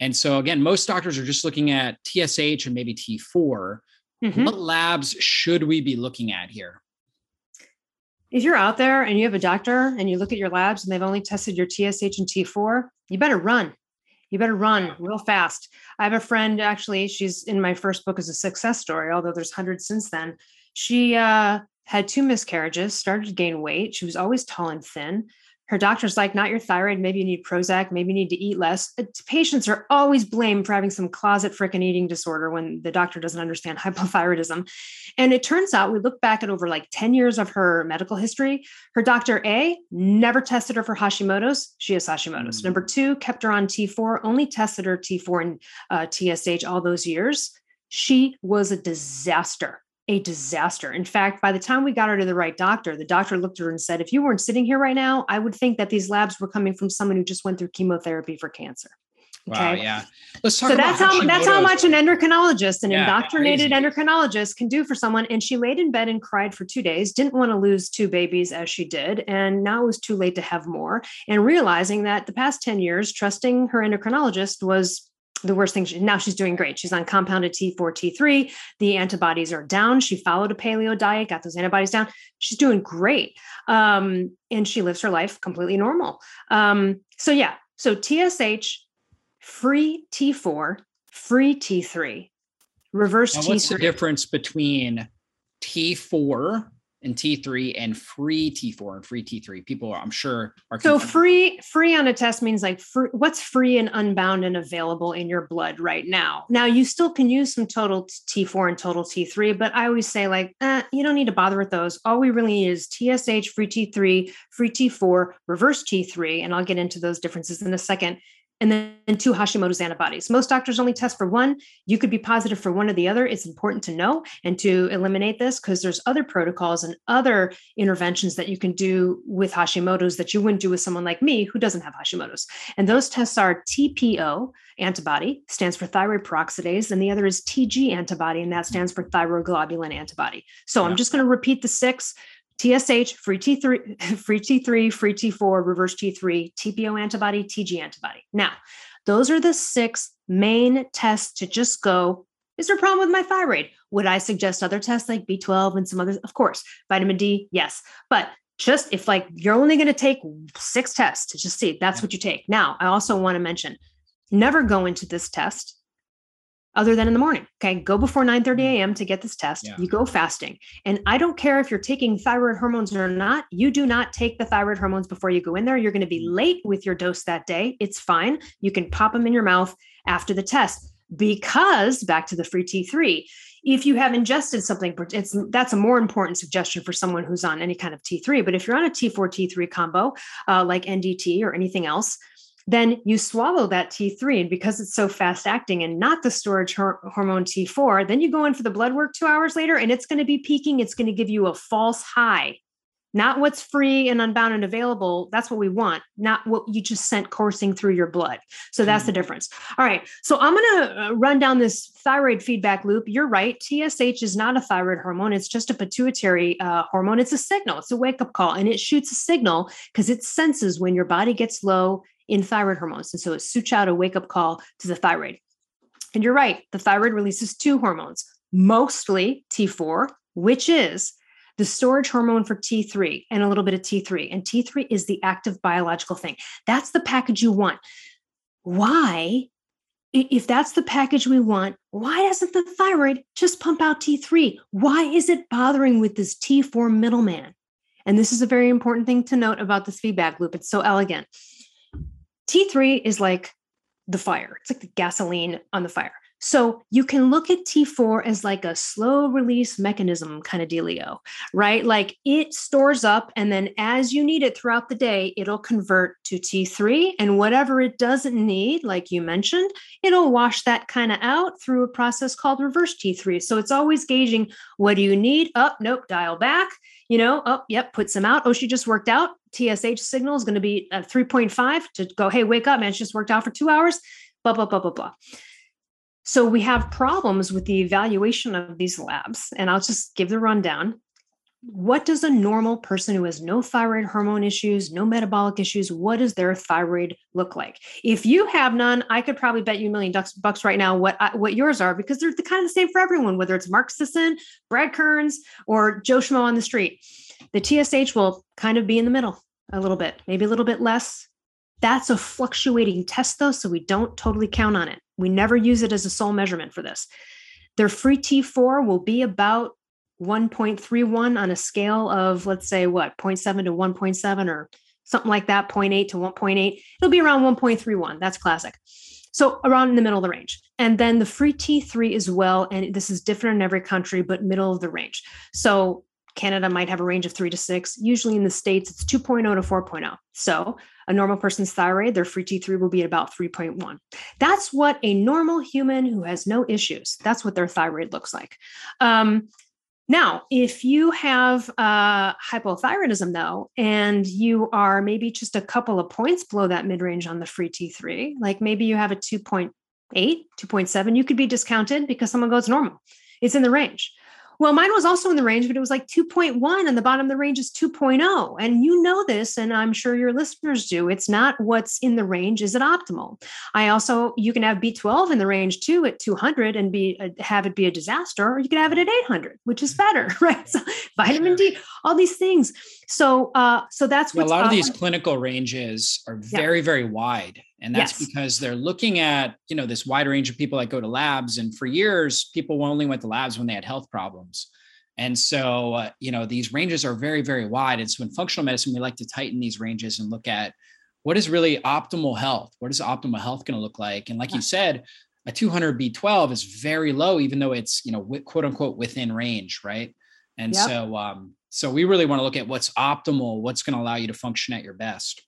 S1: And so again, most doctors are just looking at TSH and maybe T4. Mm-hmm. What labs should we be looking at here?
S2: If you're out there and you have a doctor and you look at your labs and they've only tested your TSH and T4, you better run. You better run real fast. I have a friend actually, she's in my first book as a success story, although there's hundreds since then. She uh had two miscarriages, started to gain weight. She was always tall and thin. Her doctor's like, not your thyroid. Maybe you need Prozac. Maybe you need to eat less. Uh, patients are always blamed for having some closet frickin' eating disorder when the doctor doesn't understand hypothyroidism. And it turns out we look back at over like 10 years of her medical history. Her doctor A never tested her for Hashimoto's. She has Hashimoto's. Mm. Number two, kept her on T4, only tested her T4 and uh, TSH all those years. She was a disaster a disaster. In fact, by the time we got her to the right doctor, the doctor looked at her and said, If you weren't sitting here right now, I would think that these labs were coming from someone who just went through chemotherapy for cancer.
S1: Okay. Wow, yeah. Let's talk
S2: so that's how that's how much an endocrinologist, an yeah, indoctrinated endocrinologist can do for someone. And she laid in bed and cried for two days, didn't want to lose two babies as she did. And now it was too late to have more. And realizing that the past 10 years, trusting her endocrinologist was the worst thing. She, now she's doing great. She's on compounded T4, T3. The antibodies are down. She followed a paleo diet, got those antibodies down. She's doing great. Um, and she lives her life completely normal. Um, so, yeah. So, TSH, free T4, free T3, reverse
S1: now,
S2: T3.
S1: What's the difference between T4 and T3 and free T4 and free T3. People, I'm sure, are
S2: so free. Free on a test means like free, what's free and unbound and available in your blood right now. Now you still can use some total T4 and total T3, but I always say like, eh, you don't need to bother with those. All we really need is TSH, free T3, free T4, reverse T3, and I'll get into those differences in a second and then two Hashimoto's antibodies. Most doctors only test for one. You could be positive for one or the other. It's important to know and to eliminate this because there's other protocols and other interventions that you can do with Hashimoto's that you wouldn't do with someone like me who doesn't have Hashimoto's. And those tests are TPO antibody, stands for thyroid peroxidase, and the other is TG antibody, and that stands for thyroglobulin antibody. So yeah. I'm just going to repeat the six. TSH, free T3, free T3, free T4, reverse T3, TPO antibody, TG antibody. Now, those are the six main tests to just go. Is there a problem with my thyroid? Would I suggest other tests like B12 and some others? Of course. Vitamin D, yes. But just if like you're only going to take six tests to just see, that's what you take. Now, I also want to mention never go into this test other than in the morning. Okay. Go before 9 30 a.m. to get this test. Yeah. You go fasting. And I don't care if you're taking thyroid hormones or not, you do not take the thyroid hormones before you go in there. You're going to be late with your dose that day. It's fine. You can pop them in your mouth after the test because back to the free T3, if you have ingested something, it's that's a more important suggestion for someone who's on any kind of T3. But if you're on a T4 T3 combo, uh, like NDT or anything else, then you swallow that T3. And because it's so fast acting and not the storage hor- hormone T4, then you go in for the blood work two hours later and it's going to be peaking. It's going to give you a false high, not what's free and unbound and available. That's what we want, not what you just sent coursing through your blood. So that's mm-hmm. the difference. All right. So I'm going to uh, run down this thyroid feedback loop. You're right. TSH is not a thyroid hormone, it's just a pituitary uh, hormone. It's a signal, it's a wake up call, and it shoots a signal because it senses when your body gets low in thyroid hormones. And so it shoots out a wake up call to the thyroid. And you're right, the thyroid releases two hormones, mostly T4, which is the storage hormone for T3 and a little bit of T3. And T3 is the active biological thing. That's the package you want. Why, if that's the package we want, why doesn't the thyroid just pump out T3? Why is it bothering with this T4 middleman? And this is a very important thing to note about this feedback loop. It's so elegant. T3 is like the fire, it's like the gasoline on the fire. So you can look at T4 as like a slow release mechanism kind of dealio, right? Like it stores up, and then as you need it throughout the day, it'll convert to T3. And whatever it doesn't need, like you mentioned, it'll wash that kind of out through a process called reverse T3. So it's always gauging what do you need? Up, oh, nope, dial back. You know, oh, yep, put some out. Oh, she just worked out. TSH signal is going to be at 3.5 to go, hey, wake up, man, she just worked out for two hours, blah, blah, blah, blah, blah. So we have problems with the evaluation of these labs. And I'll just give the rundown. What does a normal person who has no thyroid hormone issues, no metabolic issues, what does their thyroid look like? If you have none, I could probably bet you a million bucks right now what what yours are because they're the kind of the same for everyone, whether it's Mark Sisson, Brad Kearns, or Joe Schmo on the street. The TSH will kind of be in the middle a little bit, maybe a little bit less. That's a fluctuating test, though, so we don't totally count on it. We never use it as a sole measurement for this. Their free T4 will be about 1.31 on a scale of, let's say, what, 0.7 to 1.7 or something like that, 0.8 to 1.8. It'll be around 1.31. That's classic. So around in the middle of the range. And then the free T3 as well. And this is different in every country, but middle of the range. So Canada might have a range of three to six. Usually in the States, it's 2.0 to 4.0. So a normal person's thyroid, their free T3 will be at about 3.1. That's what a normal human who has no issues, that's what their thyroid looks like. Um, now, if you have uh, hypothyroidism, though, and you are maybe just a couple of points below that mid range on the free T3, like maybe you have a 2.8, 2.7, you could be discounted because someone goes normal. It's in the range. Well, mine was also in the range, but it was like 2.1 and the bottom of the range is 2.0. And you know this, and I'm sure your listeners do. It's not what's in the range, is it optimal? I also, you can have B12 in the range too at 200 and be uh, have it be a disaster, or you can have it at 800, which is better, right? So vitamin D, all these things. So, uh, so that's
S1: what a lot of these clinical ranges are very, yeah. very wide and that's yes. because they're looking at you know this wide range of people that go to labs and for years people only went to labs when they had health problems and so uh, you know these ranges are very very wide and so in functional medicine we like to tighten these ranges and look at what is really optimal health what is optimal health going to look like and like yeah. you said a 200 b12 is very low even though it's you know quote unquote within range right and yep. so um so we really want to look at what's optimal what's going to allow you to function at your best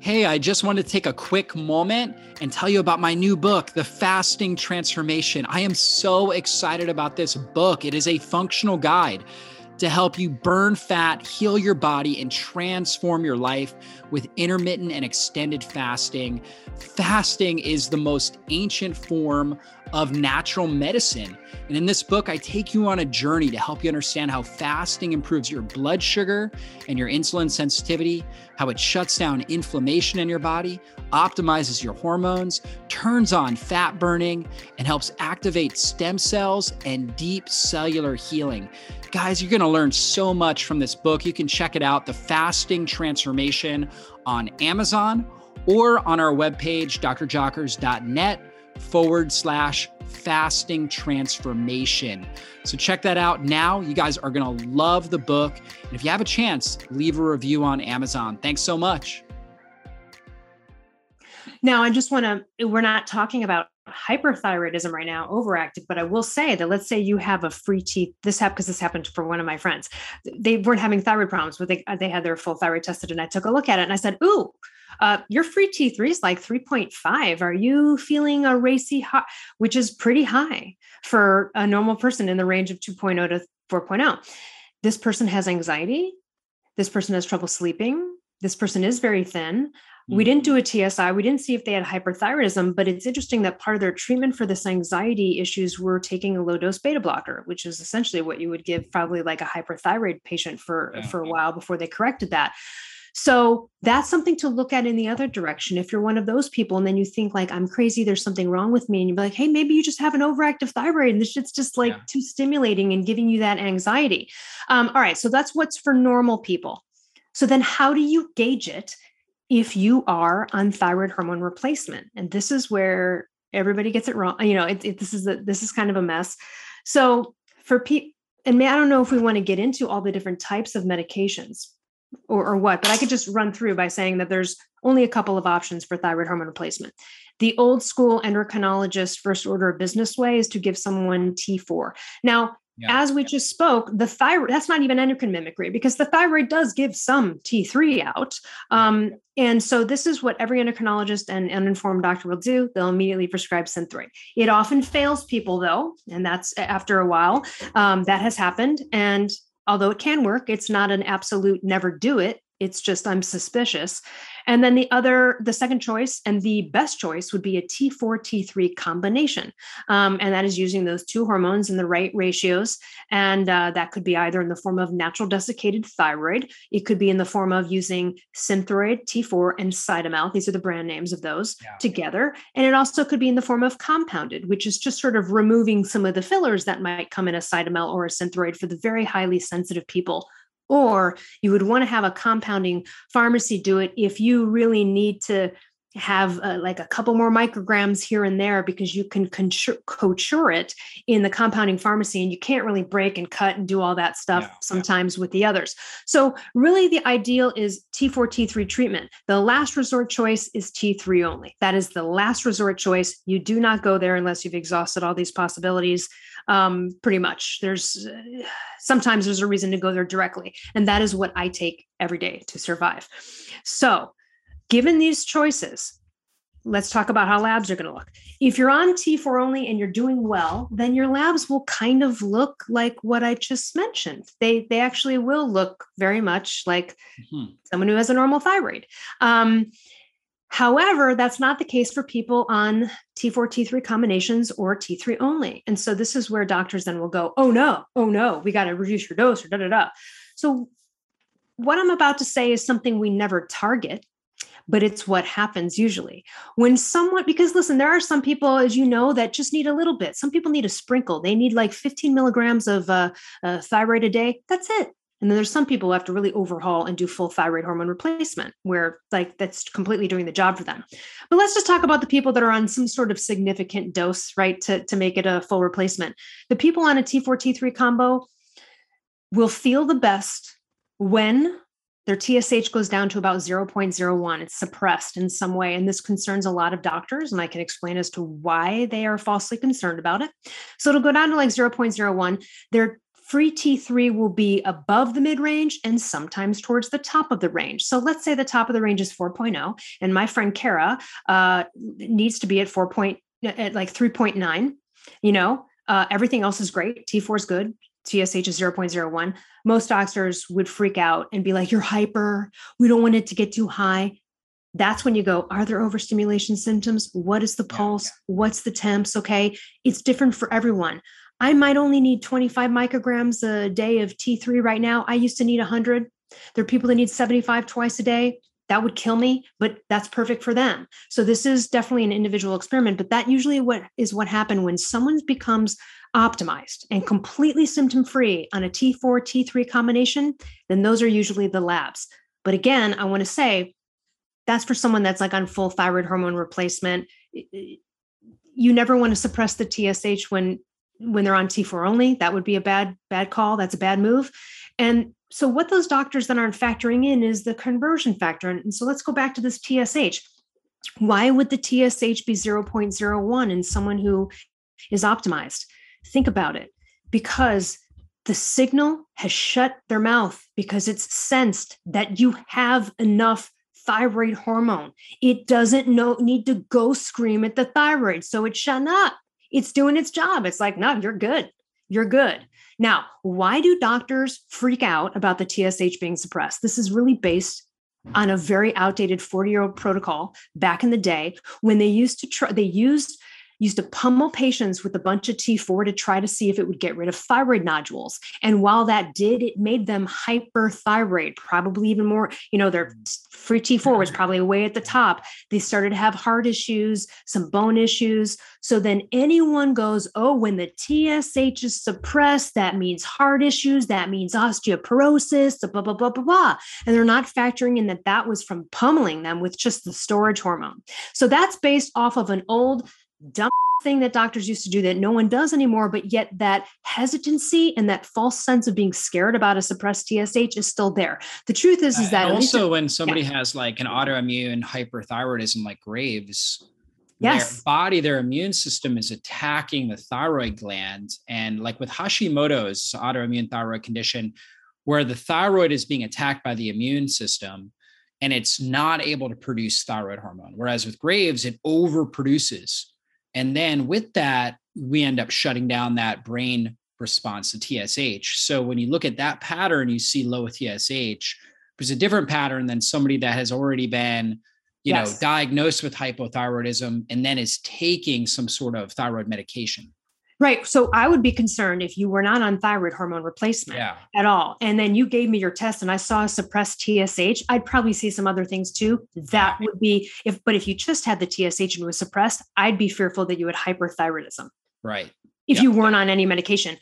S1: Hey, I just wanted to take a quick moment and tell you about my new book, The Fasting Transformation. I am so excited about this book. It is a functional guide to help you burn fat, heal your body, and transform your life with intermittent and extended fasting. Fasting is the most ancient form of natural medicine. And in this book, I take you on a journey to help you understand how fasting improves your blood sugar and your insulin sensitivity, how it shuts down inflammation in your body, optimizes your hormones, turns on fat burning, and helps activate stem cells and deep cellular healing. Guys, you're going to learn so much from this book. You can check it out, The Fasting Transformation, on Amazon or on our webpage, drjockers.net forward slash fasting transformation. So check that out now. You guys are going to love the book. And if you have a chance, leave a review on Amazon. Thanks so much.
S2: Now, I just want to, we're not talking about hyperthyroidism right now, overactive, but I will say that let's say you have a free T, this happened because this happened for one of my friends. They weren't having thyroid problems, but they, they had their full thyroid tested. And I took a look at it and I said, Ooh, uh, your free T3 is like 3.5. Are you feeling a racy high, which is pretty high for a normal person in the range of 2.0 to 4.0? This person has anxiety. This person has trouble sleeping. This person is very thin. We didn't do a TSI. We didn't see if they had hyperthyroidism, but it's interesting that part of their treatment for this anxiety issues were taking a low dose beta blocker, which is essentially what you would give probably like a hyperthyroid patient for yeah. for a while before they corrected that. So that's something to look at in the other direction. If you're one of those people and then you think like I'm crazy, there's something wrong with me, and you're like, hey, maybe you just have an overactive thyroid and this shit's just like yeah. too stimulating and giving you that anxiety. Um, all right, so that's what's for normal people. So then how do you gauge it if you are on thyroid hormone replacement? And this is where everybody gets it wrong. You know, it, it, this is a, this is kind of a mess. So for people, and I don't know if we want to get into all the different types of medications or, or what, but I could just run through by saying that there's only a couple of options for thyroid hormone replacement. The old school endocrinologist first order of business way is to give someone T4. Now, yeah. as we just spoke, the thyroid, that's not even endocrine mimicry because the thyroid does give some T3 out. Um, and so this is what every endocrinologist and uninformed doctor will do. They'll immediately prescribe Synthroid. It often fails people though, and that's after a while. Um, that has happened. And although it can work, it's not an absolute never do it. It's just I'm suspicious. And then the other, the second choice and the best choice would be a T4 T3 combination. Um, and that is using those two hormones in the right ratios. And uh, that could be either in the form of natural desiccated thyroid, it could be in the form of using Synthroid, T4, and Cytomel. These are the brand names of those yeah. together. And it also could be in the form of compounded, which is just sort of removing some of the fillers that might come in a Cytomel or a Synthroid for the very highly sensitive people or you would want to have a compounding pharmacy do it if you really need to have uh, like a couple more micrograms here and there because you can couture it in the compounding pharmacy and you can't really break and cut and do all that stuff sometimes with the others. So really the ideal is T4 T3 treatment. The last resort choice is T3 only. That is the last resort choice. You do not go there unless you've exhausted all these possibilities. Um, pretty much there's uh, sometimes there's a reason to go there directly and that is what I take every day to survive. So Given these choices, let's talk about how labs are going to look. If you're on T4 only and you're doing well, then your labs will kind of look like what I just mentioned. They they actually will look very much like mm-hmm. someone who has a normal thyroid. Um, however, that's not the case for people on T4 T3 combinations or T3 only. And so this is where doctors then will go, "Oh no, oh no, we got to reduce your dose or da da da." So what I'm about to say is something we never target but it's what happens usually. When someone because listen there are some people as you know that just need a little bit. Some people need a sprinkle. They need like 15 milligrams of uh, uh, thyroid a day. That's it. And then there's some people who have to really overhaul and do full thyroid hormone replacement where like that's completely doing the job for them. But let's just talk about the people that are on some sort of significant dose right to, to make it a full replacement. The people on a t4 t3 combo will feel the best when their TSH goes down to about 0.01. It's suppressed in some way. And this concerns a lot of doctors. And I can explain as to why they are falsely concerned about it. So it'll go down to like 0.01. Their free T3 will be above the mid range and sometimes towards the top of the range. So let's say the top of the range is 4.0, and my friend Kara uh, needs to be at 4. Point, at like 3.9. You know, uh, everything else is great. T4 is good. TSH is 0.01, most doctors would freak out and be like, You're hyper. We don't want it to get too high. That's when you go, Are there overstimulation symptoms? What is the pulse? Yeah, yeah. What's the temps? Okay. It's different for everyone. I might only need 25 micrograms a day of T3 right now. I used to need 100. There are people that need 75 twice a day. That would kill me, but that's perfect for them. So this is definitely an individual experiment, but that usually what is what happened when someone becomes optimized and completely symptom free on a T4 T3 combination, then those are usually the labs. But again, I want to say that's for someone that's like on full thyroid hormone replacement. you never want to suppress the TSH when when they're on T4 only. That would be a bad bad call. That's a bad move. And so what those doctors then aren't factoring in is the conversion factor. And so let's go back to this TSH. Why would the TSH be 0.01 in someone who is optimized? Think about it. Because the signal has shut their mouth because it's sensed that you have enough thyroid hormone. It doesn't know, need to go scream at the thyroid. So it's shut up. It's doing its job. It's like, no, you're good. You're good. Now, why do doctors freak out about the TSH being suppressed? This is really based on a very outdated 40 year old protocol back in the day when they used to try, they used used to pummel patients with a bunch of T4 to try to see if it would get rid of thyroid nodules. And while that did, it made them hyperthyroid, probably even more, you know, their free T4 was probably way at the top. They started to have heart issues, some bone issues. So then anyone goes, oh, when the TSH is suppressed, that means heart issues, that means osteoporosis, blah, blah, blah, blah, blah. And they're not factoring in that that was from pummeling them with just the storage hormone. So that's based off of an old dumb thing that doctors used to do that no one does anymore, but yet that hesitancy and that false sense of being scared about a suppressed TSH is still there. The truth is, is that
S1: uh, also when somebody yeah. has like an autoimmune hyperthyroidism like Graves,
S2: yes.
S1: their body, their immune system is attacking the thyroid gland. And like with Hashimoto's autoimmune thyroid condition, where the thyroid is being attacked by the immune system, and it's not able to produce thyroid hormone. Whereas with Graves, it overproduces and then with that, we end up shutting down that brain response to TSH. So when you look at that pattern, you see low TSH. There's a different pattern than somebody that has already been, you yes. know, diagnosed with hypothyroidism and then is taking some sort of thyroid medication.
S2: Right. So I would be concerned if you were not on thyroid hormone replacement
S1: yeah.
S2: at all. And then you gave me your test and I saw a suppressed TSH. I'd probably see some other things too. That would be if, but if you just had the TSH and was suppressed, I'd be fearful that you had hyperthyroidism.
S1: Right.
S2: If yep. you weren't on any medication.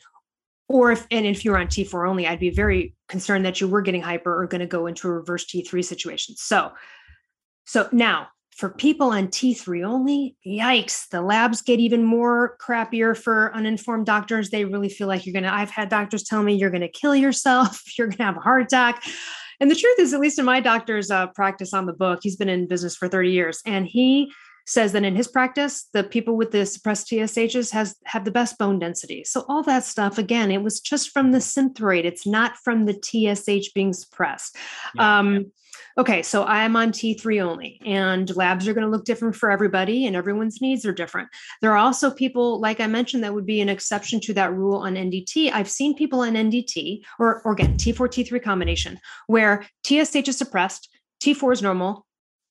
S2: Or if, and if you were on T4 only, I'd be very concerned that you were getting hyper or going to go into a reverse T3 situation. So, so now for people on T3 only, yikes, the labs get even more crappier for uninformed doctors. They really feel like you're going to, I've had doctors tell me you're going to kill yourself, you're going to have a heart attack. And the truth is, at least in my doctor's uh, practice on the book, he's been in business for 30 years. And he says that in his practice, the people with the suppressed TSHs has have the best bone density. So all that stuff, again, it was just from the synthroid. It's not from the TSH being suppressed. Yeah. Um, okay, so I'm on T3 only, and labs are going to look different for everybody, and everyone's needs are different. There are also people, like I mentioned, that would be an exception to that rule on NDT. I've seen people on NDT, or, or again, T4, T3 combination, where TSH is suppressed, T4 is normal,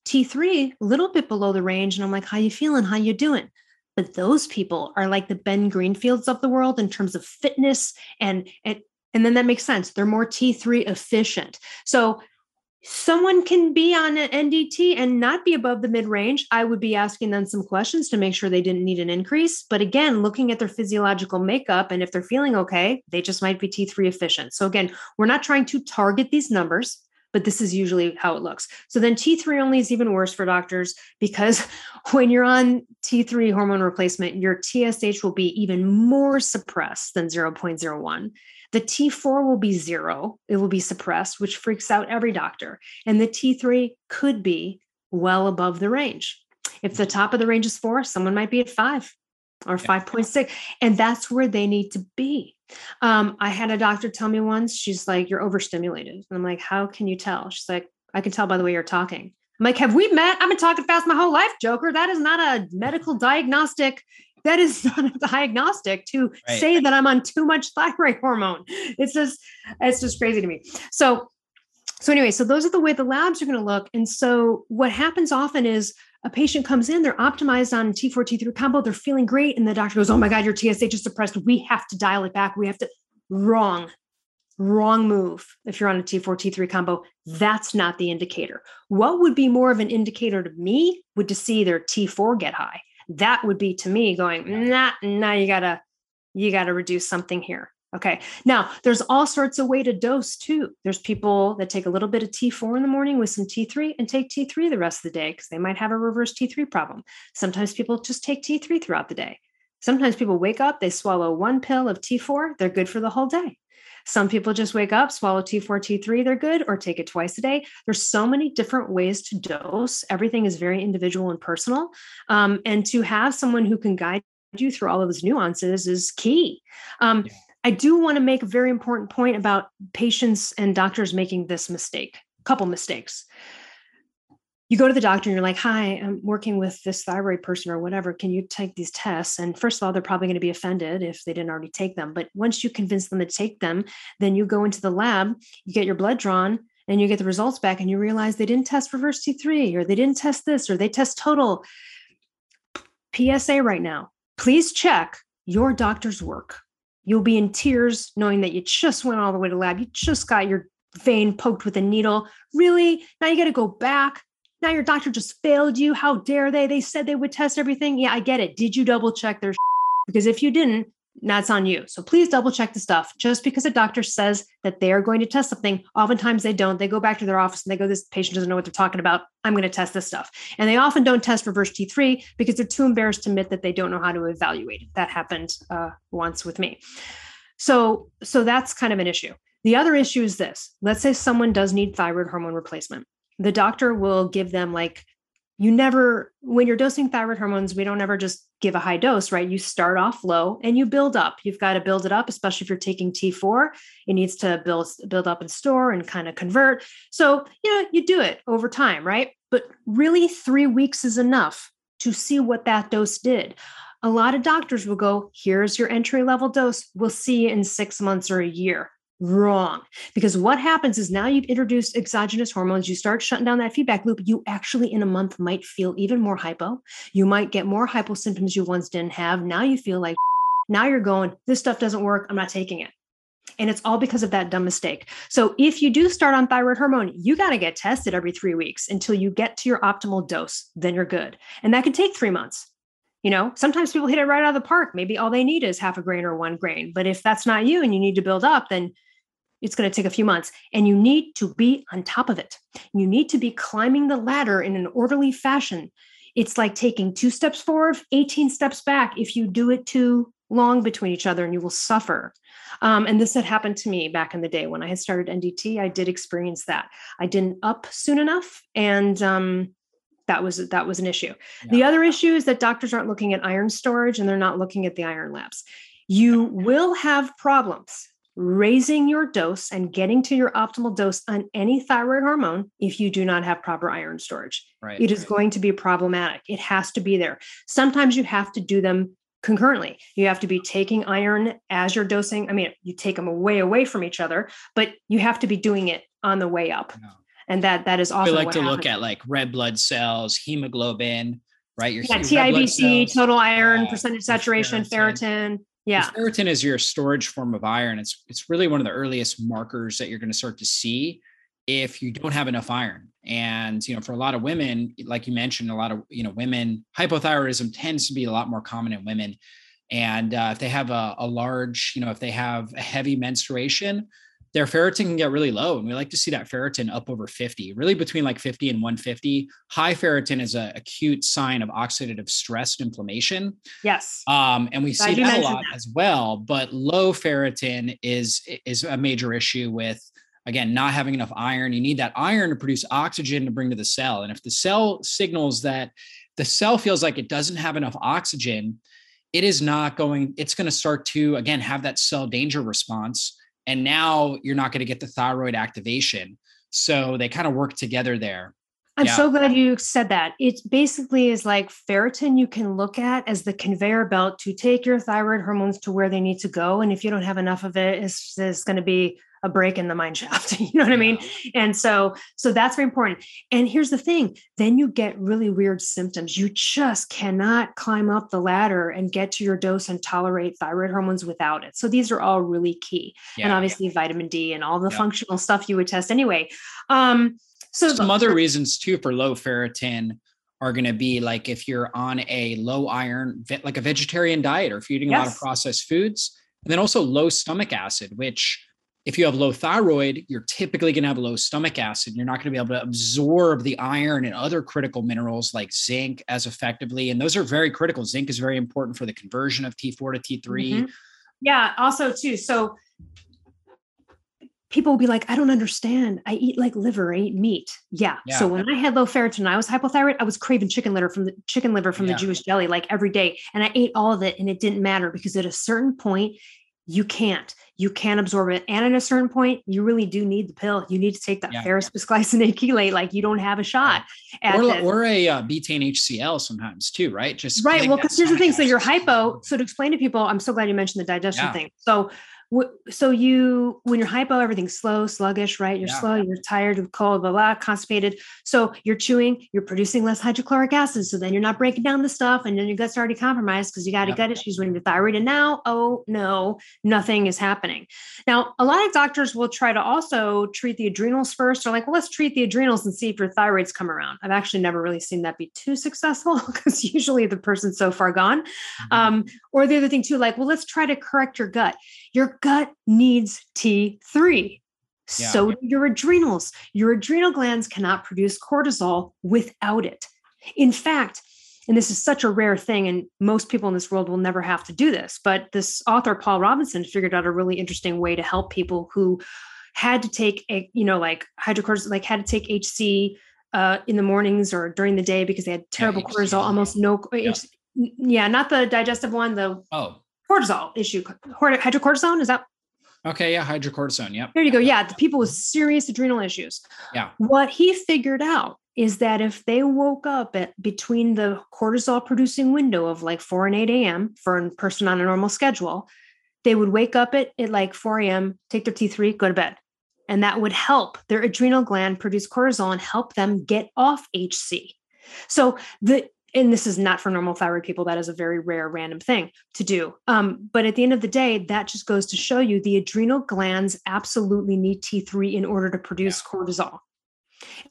S2: T3, a little bit below the range. And I'm like, how you feeling? How you doing? But those people are like the Ben Greenfields of the world in terms of fitness and, and and then that makes sense. They're more T3 efficient. So someone can be on an NDT and not be above the mid range, I would be asking them some questions to make sure they didn't need an increase. But again, looking at their physiological makeup and if they're feeling okay, they just might be T3 efficient. So again, we're not trying to target these numbers. But this is usually how it looks. So then T3 only is even worse for doctors because when you're on T3 hormone replacement, your TSH will be even more suppressed than 0.01. The T4 will be zero, it will be suppressed, which freaks out every doctor. And the T3 could be well above the range. If the top of the range is four, someone might be at five or 5.6. And that's where they need to be. Um, I had a doctor tell me once, she's like, You're overstimulated. And I'm like, How can you tell? She's like, I can tell by the way you're talking. I'm like, Have we met? I've been talking fast my whole life, Joker. That is not a medical diagnostic that is not a diagnostic to right. say that I'm on too much thyroid hormone. It's just, it's just crazy to me. So, so anyway, so those are the way the labs are going to look. And so what happens often is a patient comes in, they're optimized on T4, T3 combo, they're feeling great. And the doctor goes, Oh my God, your TSH is suppressed. We have to dial it back. We have to wrong, wrong move. If you're on a T4, T3 combo, that's not the indicator. What would be more of an indicator to me would to see their T4 get high that would be to me going, nah, nah, you gotta, you gotta reduce something here. Okay. Now, there's all sorts of way to dose too. There's people that take a little bit of T4 in the morning with some T3 and take T3 the rest of the day because they might have a reverse T3 problem. Sometimes people just take T3 throughout the day. Sometimes people wake up, they swallow one pill of T4, they're good for the whole day. Some people just wake up, swallow T4, T3, they're good, or take it twice a day. There's so many different ways to dose. Everything is very individual and personal. Um, and to have someone who can guide you through all of those nuances is key. Um, yeah. I do want to make a very important point about patients and doctors making this mistake, a couple mistakes. You go to the doctor and you're like, Hi, I'm working with this thyroid person or whatever. Can you take these tests? And first of all, they're probably going to be offended if they didn't already take them. But once you convince them to take them, then you go into the lab, you get your blood drawn, and you get the results back, and you realize they didn't test reverse T3 or they didn't test this or they test total. PSA right now, please check your doctor's work You'll be in tears knowing that you just went all the way to lab. You just got your vein poked with a needle. Really? Now you got to go back. Now your doctor just failed you. How dare they? They said they would test everything. Yeah, I get it. Did you double check their because if you didn't, that's on you. So please double check the stuff. Just because a doctor says that they are going to test something, oftentimes they don't. They go back to their office and they go, This patient doesn't know what they're talking about. I'm going to test this stuff. And they often don't test reverse T3 because they're too embarrassed to admit that they don't know how to evaluate it. That happened uh, once with me. So, so that's kind of an issue. The other issue is this let's say someone does need thyroid hormone replacement. The doctor will give them like you never when you're dosing thyroid hormones we don't ever just give a high dose right? You start off low and you build up. You've got to build it up especially if you're taking t4 it needs to build build up and store and kind of convert. So you know you do it over time right? But really 3 weeks is enough to see what that dose did. A lot of doctors will go here's your entry level dose. We'll see in 6 months or a year wrong. Because what happens is now you've introduced exogenous hormones you start shutting down that feedback loop you actually in a month might feel even more hypo. You might get more hypo symptoms you once didn't have. Now you feel like now you're going this stuff doesn't work. I'm not taking it. And it's all because of that dumb mistake. So if you do start on thyroid hormone you got to get tested every 3 weeks until you get to your optimal dose then you're good. And that can take 3 months. You know sometimes people hit it right out of the park. Maybe all they need is half a grain or one grain. But if that's not you and you need to build up then it's going to take a few months and you need to be on top of it. You need to be climbing the ladder in an orderly fashion. It's like taking two steps forward, 18 steps back if you do it too long between each other and you will suffer. Um, and this had happened to me back in the day when I had started NDT. I did experience that. I didn't up soon enough, and um, that was that was an issue. Yeah. The other issue is that doctors aren't looking at iron storage and they're not looking at the iron labs. You will have problems raising your dose and getting to your optimal dose on any thyroid hormone if you do not have proper iron storage. Right, it is right. going to be problematic. It has to be there. Sometimes you have to do them concurrently. You have to be taking iron as you're dosing. I mean, you take them away away from each other, but you have to be doing it on the way up. And that that is often
S1: we like to happens. look at like red blood cells, hemoglobin, right?
S2: Your yeah, TIBC, total iron, percentage saturation, ferritin yeah.
S1: Ferritin is your storage form of iron. It's it's really one of the earliest markers that you're going to start to see if you don't have enough iron. And you know, for a lot of women, like you mentioned, a lot of you know women, hypothyroidism tends to be a lot more common in women. And uh, if they have a, a large, you know, if they have a heavy menstruation, their ferritin can get really low. And we like to see that ferritin up over 50, really between like 50 and 150. High ferritin is an acute sign of oxidative stress and inflammation.
S2: Yes.
S1: Um, and we see that a lot that. as well. But low ferritin is is a major issue with again not having enough iron. You need that iron to produce oxygen to bring to the cell. And if the cell signals that the cell feels like it doesn't have enough oxygen, it is not going, it's going to start to again have that cell danger response and now you're not going to get the thyroid activation so they kind of work together there
S2: I'm yeah. so glad you said that. It basically is like ferritin you can look at as the conveyor belt to take your thyroid hormones to where they need to go. And if you don't have enough of it, it's, it's going to be a break in the mine shaft you know what i mean? And so so that's very important. And here's the thing then you get really weird symptoms. You just cannot climb up the ladder and get to your dose and tolerate thyroid hormones without it. So these are all really key. Yeah, and obviously yeah. vitamin d and all the yeah. functional stuff you would test anyway. Um
S1: so some other reasons too for low ferritin are going to be like if you're on a low iron like a vegetarian diet or if you're eating yes. a lot of processed foods And then also low stomach acid, which if you have low thyroid, you're typically going to have low stomach acid. You're not going to be able to absorb the iron and other critical minerals like zinc as effectively. And those are very critical. Zinc is very important for the conversion of T4 to T3. Mm-hmm.
S2: Yeah, also, too. So people will be like, I don't understand. I eat like liver, I eat meat. Yeah. yeah. So when I had low ferritin, I was hypothyroid, I was craving chicken liver from the chicken liver from yeah. the Jewish deli like every day. And I ate all of it and it didn't matter because at a certain point, you can't you can't absorb it. And at a certain point you really do need the pill. You need to take that yeah. ferrous bisglycinate chelate like you don't have a shot
S1: or, or a uh, betaine hcl sometimes too right?
S2: Just right. well because here's the thing. So you're hypo so to explain to people i'm so glad you mentioned the digestion yeah. thing. So so you when you're hypo everything's slow sluggish right? You're yeah. slow you're tired of cold blah blah constipated. So you're chewing you're producing less hydrochloric acid so then you're not breaking down the stuff and then your gut's already compromised because you got a gut issues when your thyroid and now oh no nothing is happening. Now a lot of doctors will try to also treat the adrenals first. Or like well let's treat the adrenals and see if your thyroid's come around. I've actually never really seen that be too successful because usually the person's so far gone. Mm-hmm. um, or the other thing too like well let's try to correct your gut your gut needs T3. Yeah. So do your adrenals. Your adrenal glands cannot produce cortisol without it. In fact, and this is such a rare thing, and most people in this world will never have to do this, but this author, Paul Robinson, figured out a really interesting way to help people who had to take a, you know, like hydrocortisone, like had to take HC uh, in the mornings or during the day because they had terrible yeah, cortisol, almost no, yeah. yeah, not the digestive one, the
S1: oh
S2: cortisol issue. Hydrocortisone, is that?
S1: Okay, yeah, hydrocortisone. Yep.
S2: There you go. Yeah, the people with serious adrenal issues.
S1: Yeah.
S2: What he figured out is that if they woke up at between the cortisol producing window of like 4 and 8 a.m. for a person on a normal schedule, they would wake up at, at like 4 a.m., take their T3, go to bed. And that would help their adrenal gland produce cortisol and help them get off HC. So the and this is not for normal thyroid people that is a very rare random thing to do. Um, but at the end of the day that just goes to show you the adrenal glands absolutely need t3 in order to produce yeah. cortisol.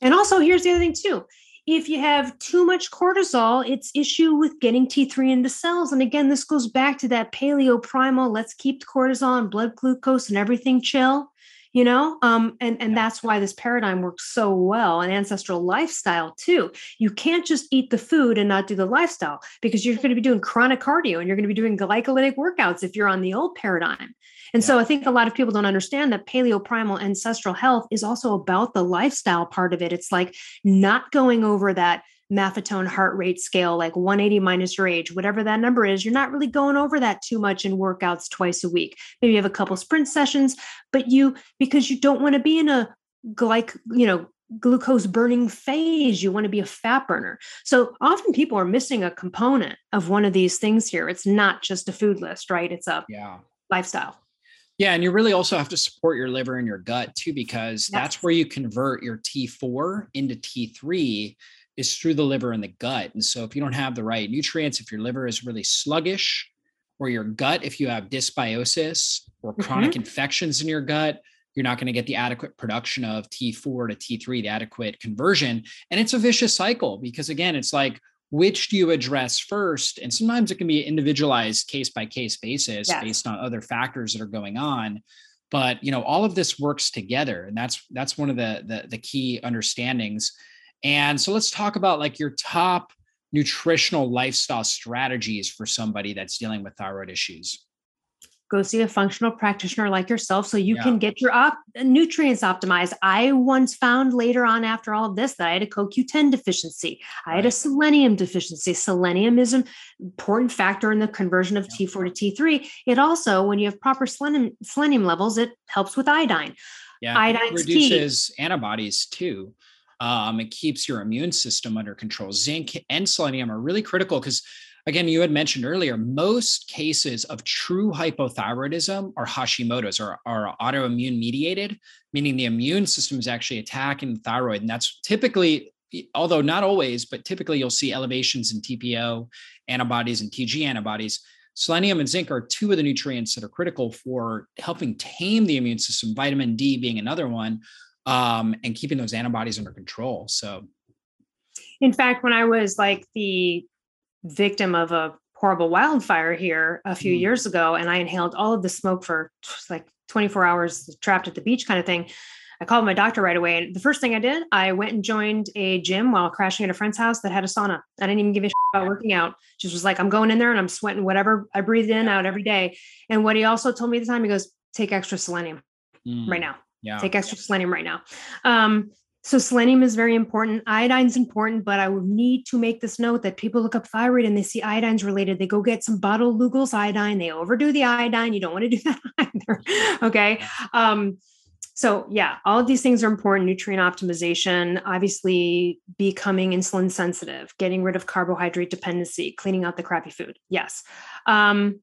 S2: And also here's the other thing too. If you have too much cortisol it's issue with getting t3 into the cells. And again this goes back to that paleo primal let's keep the cortisol and blood glucose and everything chill you know um, and and that's why this paradigm works so well and ancestral lifestyle too. You can't just eat the food and not do the lifestyle because you're going to be doing chronic cardio and you're going to be doing glycolytic workouts if you're on the old paradigm. And yeah. so i think a lot of people don't understand that paleo primal ancestral health is also about the lifestyle part of it. It's like not going over that Maffetone heart rate scale, like 180 minus your age, whatever that number is, you're not really going over that too much in workouts twice a week. Maybe you have a couple sprint sessions, but you, because you don't want to be in a glyc, you know, glucose burning phase, you want to be a fat burner. So often people are missing a component of one of these things here. It's not just a food list, right? It's a
S1: yeah.
S2: lifestyle.
S1: Yeah, and you really also have to support your liver and your gut too, because yes. that's where you convert your T4 into T3 is through the liver and the gut. And so if you don't have the right nutrients, if your liver is really sluggish, or your gut, if you have dysbiosis or chronic mm-hmm. infections in your gut, you're not going to get the adequate production of T4 to T3, the adequate conversion. And it's a vicious cycle because, again, it's like, which do you address first? And sometimes it can be individualized case by case basis yes. based on other factors that are going on. But you know, all of this works together, and that's that's one of the the, the key understandings and so let's talk about like your top nutritional lifestyle strategies for somebody that's dealing with thyroid issues.
S2: Go see a functional practitioner like yourself so you yeah. can get your op- uh, nutrients optimized. I once found later on after all of this that I had a CoQ10 deficiency. I had a selenium deficiency. Selenium is an important factor in the conversion of yeah. T4 to T3. It also, when you have proper selenium, selenium levels, it helps with iodine.
S1: Yeah, iodine reduces key. antibodies too. Um, it keeps your immune system under control. Zinc and selenium are really critical because, again, you had mentioned earlier, most cases of true hypothyroidism are Hashimoto's or are autoimmune mediated, meaning the immune system is actually attacking the thyroid. And that's typically, although not always, but typically you'll see elevations in TPO antibodies and TG antibodies. Selenium and zinc are two of the nutrients that are critical for helping tame the immune system, vitamin D being another one um, and keeping those antibodies under control. So,
S2: in fact, when I was like the victim of a horrible wildfire here a few mm. years ago and I inhaled all of the smoke for like 24 hours trapped at the beach kind of thing. I called my doctor right away. And the first thing I did, I went and joined a gym while crashing at a friend's house that had a sauna. I didn't even give a shit about working out. Just was like, I'm going in there and I'm sweating whatever I breathed in out every day. And what he also told me at the time, he goes, take extra selenium mm. right now. Yeah. Take extra selenium right now. Um, so selenium is very important. Iodine's important, but I would need to make this note that people look up thyroid and they see iodine's related. They go get some bottled Lugol's iodine. They overdo the iodine. You don't want to do that either. okay. Um, so yeah, all of these things are important. Nutrient optimization, obviously becoming insulin sensitive, getting rid of carbohydrate dependency, cleaning out the crappy food. Yes. Um,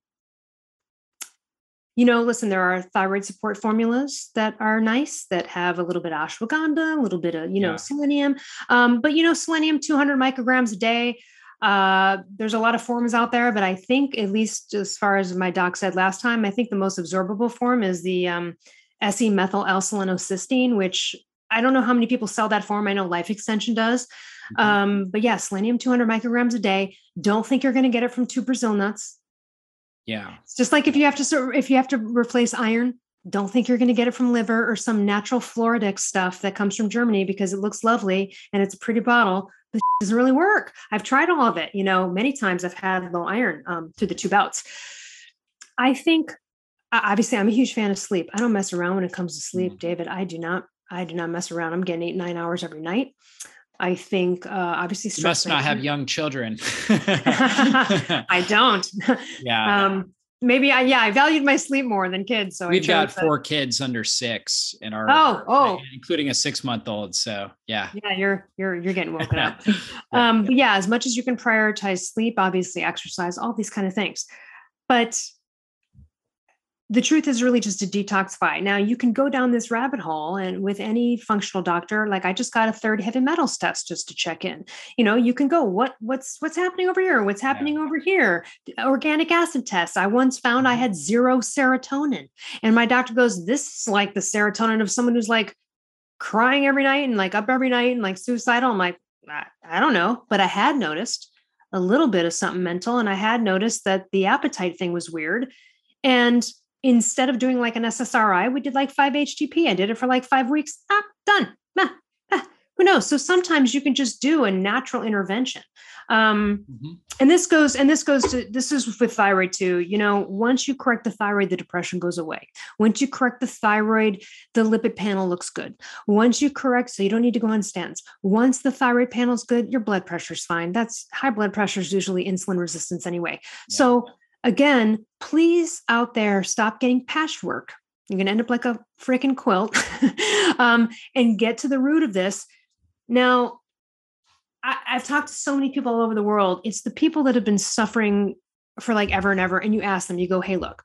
S2: you know, listen, there are thyroid support formulas that are nice that have a little bit of ashwagandha, a little bit of, you know, yeah. selenium. Um, but, you know, selenium, 200 micrograms a day. Uh, there's a lot of forms out there, but I think, at least as far as my doc said last time, I think the most absorbable form is the um, SE methyl L-selenocysteine, which I don't know how many people sell that form. I know Life Extension does. Mm-hmm. Um, but yeah, selenium 200 micrograms a day. Don't think you're going to get it from two Brazil nuts.
S1: Yeah.
S2: It's just like if you have to sort if you have to replace iron, don't think you're going to get it from liver or some natural Floradix stuff that comes from Germany because it looks lovely and it's a pretty bottle, but it doesn't really work. I've tried all of it. You know, many times I've had low iron um, through the two bouts. I think obviously I'm a huge fan of sleep. I don't mess around when it comes to sleep, mm. David. I do not. I do not mess around. I'm getting eight nine hours every night. I think uh, obviously
S1: you must not have young children.
S2: I don't.
S1: Yeah. Um,
S2: maybe I yeah I valued my sleep more than kids. So
S1: we've got four kids under six in our
S2: oh oh
S1: including a six month old. So yeah.
S2: Yeah, you're you're you're getting woken up. Um, yeah, as much as you can prioritize sleep, obviously exercise, all these kind of things. But the truth is really just to detoxify. Now you can go down this rabbit hole and with any functional doctor, like I just got a third heavy metals test just to check in. You know, you can go, what what's what's happening over here? What's happening yeah. over here? Organic acid test. I once found I mm-hmm. had zero serotonin. And my doctor goes, This is like the serotonin of someone who's like crying every night and like up every night and like suicidal. I'm like, I, I don't know, but I had noticed a little bit of something mental. And I had noticed that the appetite thing was weird. And instead of doing like an SSRI, we did like 5-HTP. I did it for like five weeks. Ah, done. Ah, ah. Who knows? So sometimes you can just do a natural intervention. Um, mm-hmm. And this goes, and this goes to this is with thyroid too. You know, once you correct the thyroid, the depression goes away. Once you correct the thyroid, the lipid panel looks good. Once you correct, so you don't need to go on stents. Once the thyroid panel is good, your blood pressure is fine. That's high blood pressure is usually insulin resistance anyway. Yeah. So again, please out there stop getting patchwork. You're going to end up like a freaking quilt um, and get to the root of this. Now, I, I've talked to so many people all over the world. It's the people that have been suffering for like ever and ever. And you ask them, you go, hey, look,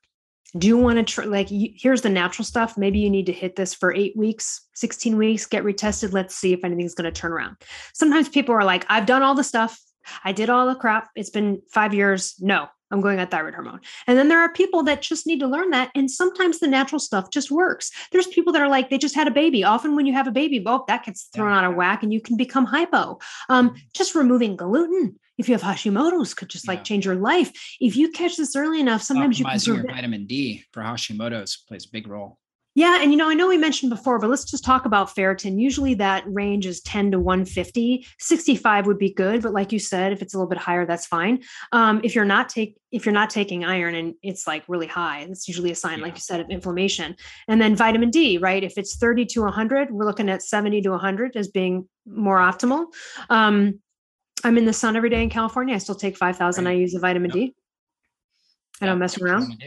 S2: do you want to try like you, here's the natural stuff maybe you need to hit this for eight weeks 16 weeks get retested let's see if anything's going to turn around sometimes people are like i've done all the stuff i did all the crap it's been five years no I'm going on thyroid hormone. And then there are people that just need to learn that. And sometimes the natural stuff just works. There's people that are like, they just had a baby. Often when you have a baby, well, that gets thrown out of whack and you can become hypo. Um, just removing gluten. If you have Hashimoto's, could just like yeah. change your life. If you catch this early enough, sometimes you can.
S1: Your vitamin D for Hashimoto's plays a big role.
S2: Yeah. And, you know, I know we mentioned before, but let's just talk about ferritin. Usually that range is 10 to 150. 65 would be good. But like you said, if it's a little bit higher, that's fine. Um, if you're not take if you're not taking iron and it's like really high, that's usually a sign, yeah. like you said, of inflammation. And then vitamin D, right? If it's 30 to 100, we're looking at 70 to 100 as being more optimal. Um, I'm in the sun every day in California. I still take 5,000. Right. I use a vitamin yep. D. I don't mess around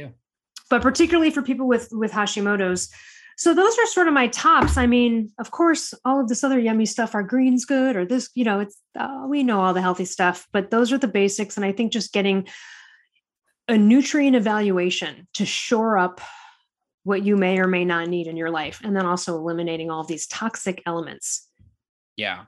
S2: but particularly for people with with Hashimoto's. So those are sort of my tops. I mean, of course, all of this other yummy stuff, our greens good, or this, you know, it's uh, we know all the healthy stuff, but those are the basics. And I think just getting a nutrient evaluation to shore up what you may or may not need in your life, and then also eliminating all these toxic elements.
S1: Yeah.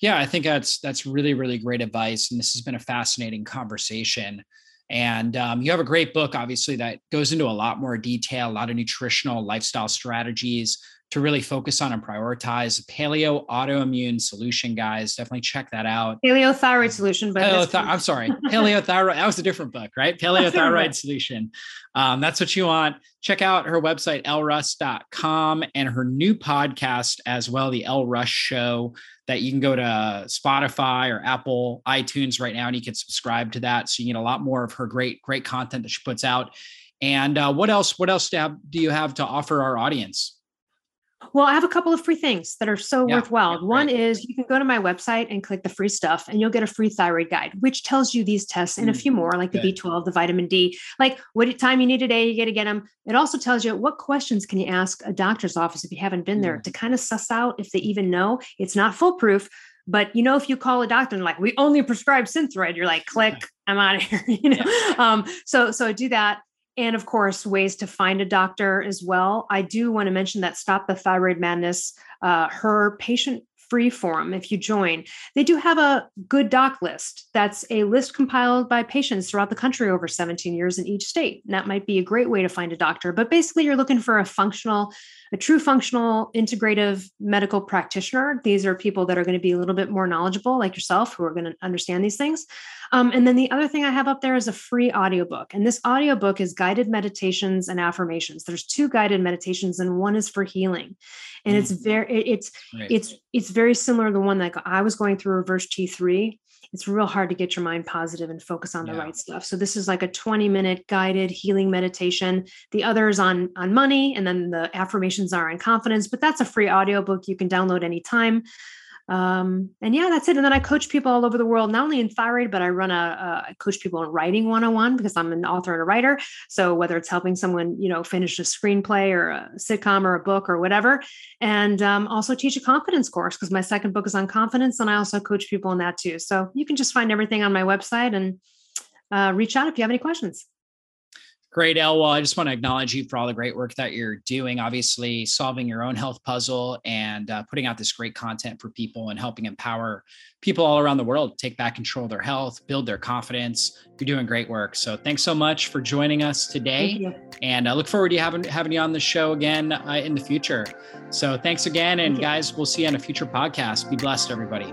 S1: Yeah, I think that's that's really really great advice and this has been a fascinating conversation. And um, you have a great book, obviously, that goes into a lot more detail, a lot of nutritional lifestyle strategies to really focus on and prioritize. Paleo autoimmune solution, guys. Definitely check that out.
S2: Paleo thyroid solution, but
S1: Paleo th- I'm sorry, paleo thyroid. That was a different book, right? Paleo thyroid solution. Um, that's what you want. Check out her website, elleruss.com, and her new podcast as well, the Elle Russ Show, that you can go to Spotify or Apple iTunes right now, and you can subscribe to that. So you get a lot more of her great, great content that she puts out. And uh, what else? What else do you have to offer our audience?
S2: Well, I have a couple of free things that are so yeah, worthwhile. Yeah, One right. is you can go to my website and click the free stuff, and you'll get a free thyroid guide, which tells you these tests and a few more, like the B12, the vitamin D, like what time you need today, you get to get them. It also tells you what questions can you ask a doctor's office if you haven't been there mm. to kind of suss out if they even know. It's not foolproof, but you know, if you call a doctor and like, we only prescribe Synthroid, you're like, click, I'm out of here. you know, um, so so do that and of course ways to find a doctor as well. I do want to mention that stop the thyroid madness uh, her patient free forum if you join they do have a good doc list. That's a list compiled by patients throughout the country over 17 years in each state and that might be a great way to find a doctor. But basically you're looking for a functional a true functional integrative medical practitioner these are people that are going to be a little bit more knowledgeable like yourself who are going to understand these things um, and then the other thing I have up there is a free audiobook. And this audiobook is guided meditations and affirmations. There's two guided meditations and one is for healing. And mm-hmm. it's very it's right. it's it's very similar to the one that I was going through reverse T3 it's real hard to get your mind positive and focus on the yeah. right stuff. So this is like a 20 minute guided healing meditation. The others on on money and then the affirmations are on confidence, but that's a free audiobook you can download anytime. Um, and yeah, that's it. And then I coach people all over the world, not only in thyroid, but I run a, I coach people in writing 101 because I'm an author and a writer. So whether it's helping someone, you know, finish a screenplay or a sitcom or a book or whatever, and um, also teach a confidence course because my second book is on confidence, and I also coach people in that too. So you can just find everything on my website and uh, reach out if you have any questions.
S1: Great, Elle. Well, I just want to acknowledge you for all the great work that you're doing. Obviously, solving your own health puzzle and uh, putting out this great content for people and helping empower people all around the world take back control of their health, build their confidence. You're doing great work. So, thanks so much for joining us today. And I look forward to having having you on the show again uh, in the future. So, thanks again, and Thank guys, we'll see you on a future podcast. Be blessed, everybody.